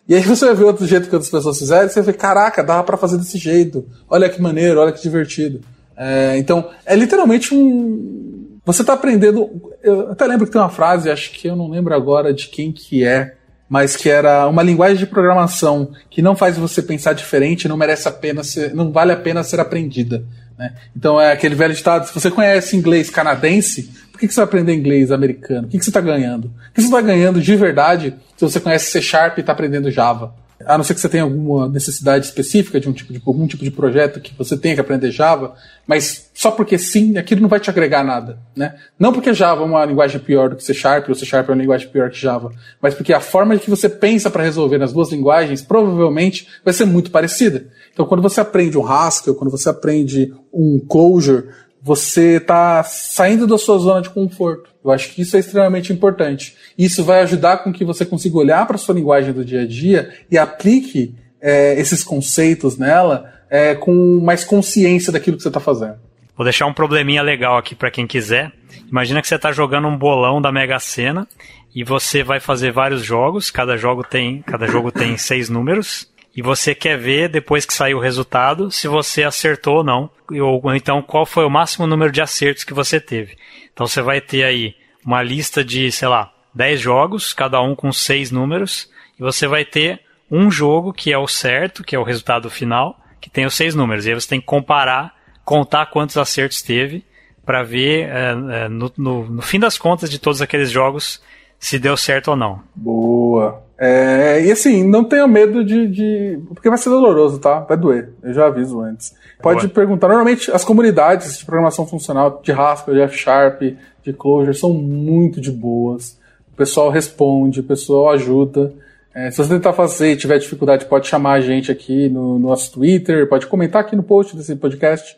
E aí você vai ver outro jeito que outras pessoas fizeram, e você vai ver, caraca, dá para fazer desse jeito. Olha que maneiro, olha que divertido. É, então, é literalmente um. Você está aprendendo. Eu até lembro que tem uma frase, acho que eu não lembro agora de quem que é, mas que era uma linguagem de programação que não faz você pensar diferente, não merece a pena ser, não vale a pena ser aprendida. Né? Então é aquele velho ditado: se você conhece inglês canadense, por que, que você vai aprender inglês americano? O que, que você está ganhando? O que você está ganhando de verdade se você conhece C Sharp e está aprendendo Java? A não ser que você tenha alguma necessidade específica de um tipo de algum tipo de projeto que você tenha que aprender Java, mas só porque sim, aquilo não vai te agregar nada, né? Não porque Java é uma linguagem pior do que C Sharp ou C Sharp é uma linguagem pior que Java, mas porque a forma que você pensa para resolver nas duas linguagens provavelmente vai ser muito parecida. Então, quando você aprende um Haskell, quando você aprende um Clojure, você está saindo da sua zona de conforto. Eu acho que isso é extremamente importante. Isso vai ajudar com que você consiga olhar para a sua linguagem do dia a dia e aplique é, esses conceitos nela é, com mais consciência daquilo que você está fazendo. Vou deixar um probleminha legal aqui para quem quiser. Imagina que você está jogando um bolão da Mega Sena e você vai fazer vários jogos. Cada jogo tem, cada jogo tem seis números e você quer ver depois que sair o resultado se você acertou ou não, ou então qual foi o máximo número de acertos que você teve. Então você vai ter aí uma lista de, sei lá, 10 jogos, cada um com seis números, e você vai ter um jogo que é o certo, que é o resultado final, que tem os seis números. E aí você tem que comparar, contar quantos acertos teve, para ver é, é, no, no, no fim das contas de todos aqueles jogos se deu certo ou não. Boa. É, e assim, não tenha medo de, de, Porque vai ser doloroso, tá? Vai doer. Eu já aviso antes. Pode perguntar. Normalmente, as comunidades de programação funcional de Haskell, de F-Sharp, de Clojure, são muito de boas. O pessoal responde, o pessoal ajuda. É, se você tentar fazer e tiver dificuldade, pode chamar a gente aqui no, no nosso Twitter, pode comentar aqui no post desse podcast,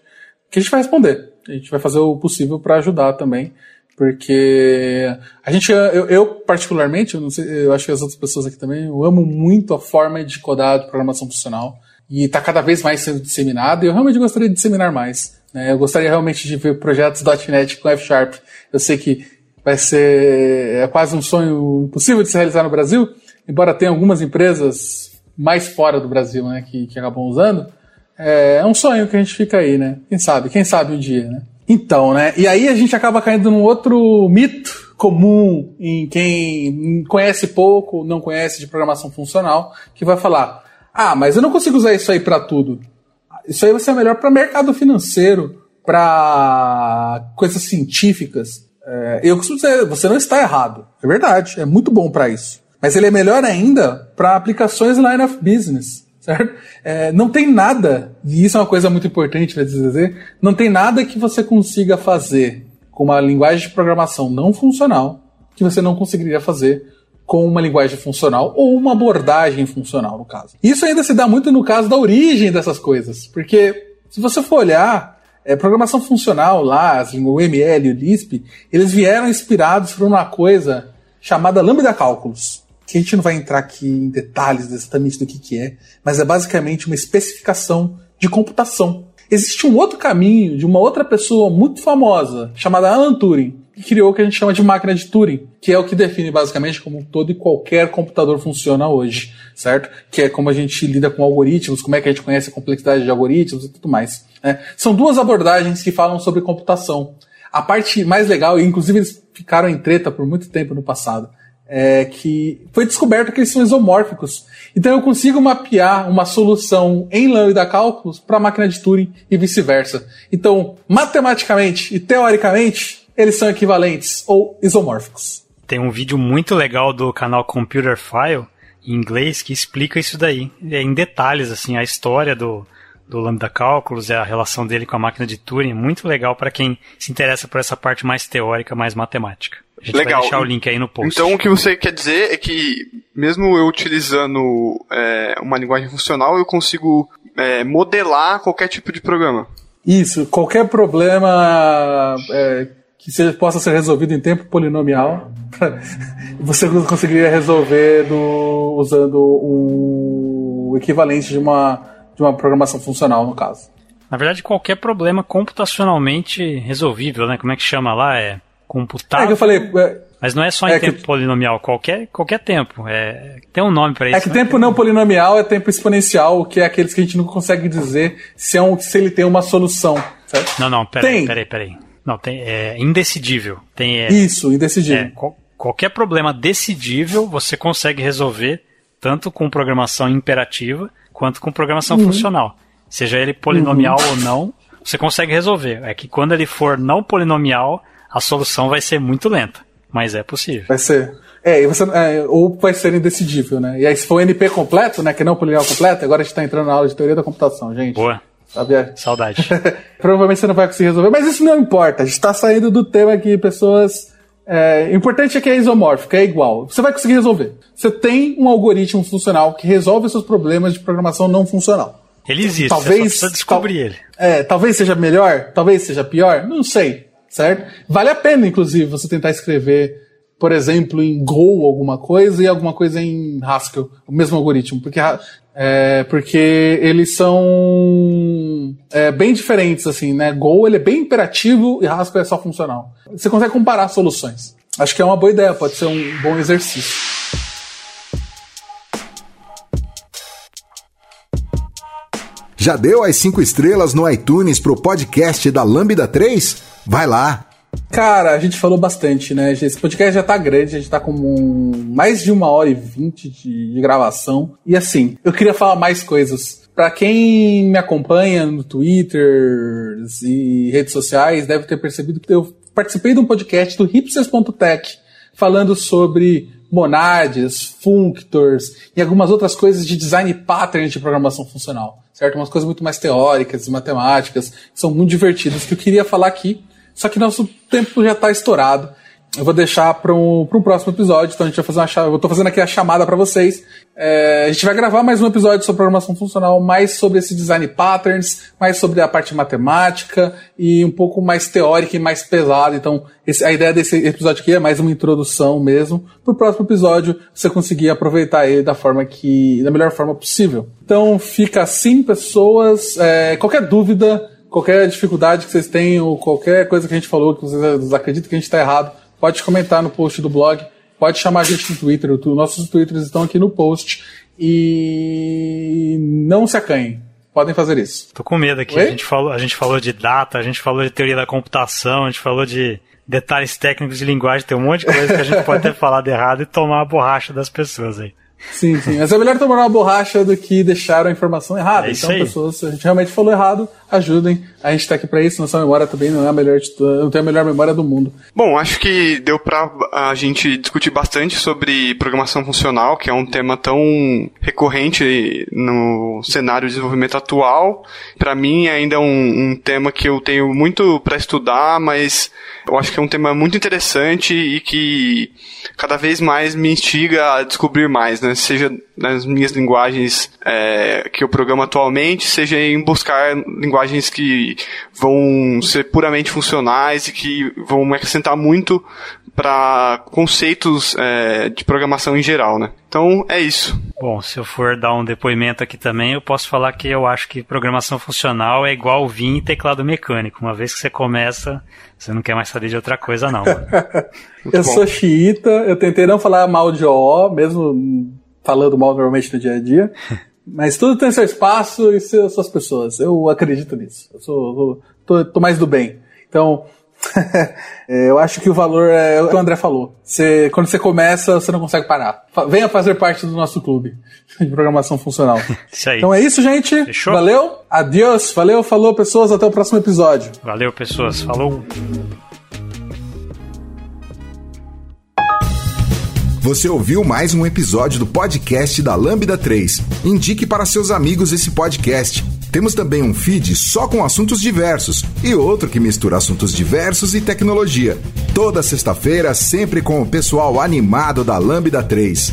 que a gente vai responder. A gente vai fazer o possível para ajudar também. Porque a gente, eu, eu, particularmente, eu sei, eu acho que as outras pessoas aqui também, eu amo muito a forma de codar de programação funcional e está cada vez mais sendo disseminada e eu realmente gostaria de disseminar mais. Né? Eu gostaria realmente de ver projetos .NET com F Sharp. Eu sei que vai ser é quase um sonho impossível de se realizar no Brasil, embora tenha algumas empresas mais fora do Brasil, né, que, que acabam usando. É, é um sonho que a gente fica aí, né? Quem sabe? Quem sabe um dia, né? Então, né? E aí a gente acaba caindo num outro mito comum em quem conhece pouco, não conhece de programação funcional, que vai falar: "Ah, mas eu não consigo usar isso aí para tudo. Isso aí vai ser melhor para mercado financeiro, para coisas científicas". É, eu costumo dizer, você não está errado. É verdade, é muito bom para isso. Mas ele é melhor ainda para aplicações line of business certo? É, não tem nada, e isso é uma coisa muito importante para dizer, não tem nada que você consiga fazer com uma linguagem de programação não funcional que você não conseguiria fazer com uma linguagem funcional ou uma abordagem funcional, no caso. Isso ainda se dá muito no caso da origem dessas coisas, porque se você for olhar, é, programação funcional lá, o ML o Lisp, eles vieram inspirados por uma coisa chamada lambda cálculos que a gente não vai entrar aqui em detalhes exatamente do que, que é, mas é basicamente uma especificação de computação. Existe um outro caminho de uma outra pessoa muito famosa, chamada Alan Turing, que criou o que a gente chama de máquina de Turing, que é o que define basicamente como todo e qualquer computador funciona hoje, certo? Que é como a gente lida com algoritmos, como é que a gente conhece a complexidade de algoritmos e tudo mais. Né? São duas abordagens que falam sobre computação. A parte mais legal, e inclusive eles ficaram em treta por muito tempo no passado, é que foi descoberto que eles são isomórficos. Então eu consigo mapear uma solução em lambda cálculos para a máquina de Turing e vice-versa. Então, matematicamente e teoricamente, eles são equivalentes ou isomórficos. Tem um vídeo muito legal do canal Computer File em inglês que explica isso daí, é em detalhes assim a história do do Lambda Cálculos, é a relação dele com a máquina de Turing, muito legal para quem se interessa por essa parte mais teórica, mais matemática. A gente Legal. vai deixar o link aí no post. Então o que você quer dizer é que mesmo eu utilizando é, uma linguagem funcional, eu consigo é, modelar qualquer tipo de programa. Isso, qualquer problema é, que seja, possa ser resolvido em tempo polinomial, você conseguiria resolver do, usando o equivalente de uma, de uma programação funcional, no caso. Na verdade, qualquer problema computacionalmente resolvível, né? Como é que chama lá? É computável. É que eu falei. É, mas não é só em é tempo que- polinomial, qualquer, qualquer tempo. É, tem um nome para isso. é que né? tempo não polinomial é tempo exponencial, que é aqueles que a gente não consegue dizer se, é um, se ele tem uma solução. Certo? Não, não, peraí, Tem. peraí, peraí. Não, tem, é indecidível. Tem, é, Isso, indecidível. é, qual- qualquer problema decidível você consegue resolver tanto com programação imperativa quanto com programação funcional. Seja ele polinomial ou não, você consegue resolver. É que quando ele for não polinomial, a solução vai ser muito lenta. Mas é possível. Vai ser. É, você, é, ou vai ser indecidível, né? E aí, se for NP completo, né? Que não polinomial completo, agora a gente tá entrando na aula de teoria da computação, gente. Boa. Sabe? É. Saudade. Provavelmente você não vai conseguir resolver, mas isso não importa. A gente tá saindo do tema que pessoas. É, o importante é que é isomórfico, é igual. Você vai conseguir resolver. Você tem um algoritmo funcional que resolve os seus problemas de programação não funcional. Ele existe, Talvez- você precisa descobrir ele. É, talvez seja melhor, talvez seja pior, não sei, certo? Vale a pena, inclusive, você tentar escrever, por exemplo, em Go alguma coisa e alguma coisa em Haskell, o mesmo algoritmo, porque, é, porque eles são é, bem diferentes, assim, né? Go ele é bem imperativo e Haskell é só funcional. Você consegue comparar soluções. Acho que é uma boa ideia, pode ser um bom exercício. Já deu as cinco estrelas no iTunes pro podcast da Lambda 3? Vai lá! Cara, a gente falou bastante, né? Esse podcast já tá grande, a gente tá com um- mais de uma hora e vinte de, de gravação. E assim, eu queria falar mais coisas. Pra quem me acompanha no Twitter e redes sociais, deve ter percebido que eu participei de um podcast do hipsters.tech falando sobre monades, functors e algumas outras coisas de design pattern de programação funcional, certo? Umas coisas muito mais teóricas e matemáticas, que são muito divertidas, que eu queria falar aqui, só que nosso tempo já está estourado. Eu vou deixar para um, um próximo episódio, então a gente vai fazer uma cha- Eu tô fazendo aqui a chamada para vocês. É, a gente vai gravar mais um episódio sobre programação funcional, mais sobre esse design patterns, mais sobre a parte matemática e um pouco mais teórica e mais pesada. Então, esse- a ideia desse episódio aqui é mais uma introdução mesmo. Pro próximo episódio, você conseguir aproveitar ele da forma que. da melhor forma possível. Então, fica assim, pessoas. É, qualquer dúvida, qualquer dificuldade que vocês tenham, ou qualquer coisa que a gente falou que vocês acreditam que a gente está errado, pode comentar no post do blog, pode chamar a gente no Twitter, nossos Twitters estão aqui no post. E não se acanhem, podem fazer isso. Tô com medo aqui. Oi? A gente, falou, a gente falou de data, a gente falou de teoria da computação, a gente falou de detalhes técnicos de linguagem, tem um monte de coisa que a gente pode ter falado errado e tomar a borracha das pessoas aí. Sim, sim. Mas é melhor tomar uma borracha do que deixar a informação errada. É então, pessoas, se a gente realmente falou errado, ajudem. A gente tá aqui pra isso. Nossa memória também não é a melhor não tem a melhor memória do mundo. Bom, acho que deu pra a gente discutir bastante sobre programação funcional, que é um tema tão recorrente no cenário de desenvolvimento atual. Pra mim, ainda é um, um tema que eu tenho muito pra estudar, mas eu acho que é um tema muito interessante e que cada vez mais me instiga a descobrir mais, né? Seja nas minhas linguagens é, que eu programo atualmente, seja em buscar linguagens que vão ser puramente funcionais e que vão me acrescentar muito para conceitos é, de programação em geral, né? Então é isso. Bom, se eu for dar um depoimento aqui também, eu posso falar que eu acho que programação funcional é igual vinho e teclado mecânico. Uma vez que você começa, você não quer mais saber de outra coisa, não. eu bom. sou xiita, eu tentei não falar mal de OO, mesmo falando mal normalmente no dia a dia. Mas tudo tem seu espaço e seu- suas pessoas. Eu acredito nisso. Eu sou, tô, tô mais do bem. Então, é, eu acho que o valor é o que o André falou. Você, quando você começa, você não consegue parar. Venha fazer parte do nosso clube de programação funcional. Isso aí. Então é isso, gente. Fechou? Valeu. Adiós. Valeu. Falou, pessoas. Até o próximo episódio. Valeu, pessoas. Falou. Você ouviu mais um episódio do podcast da Lambda 3. Indique para seus amigos esse podcast. Temos também um feed só com assuntos diversos e outro que mistura assuntos diversos e tecnologia. Toda sexta-feira, sempre com o pessoal animado da Lambda 3.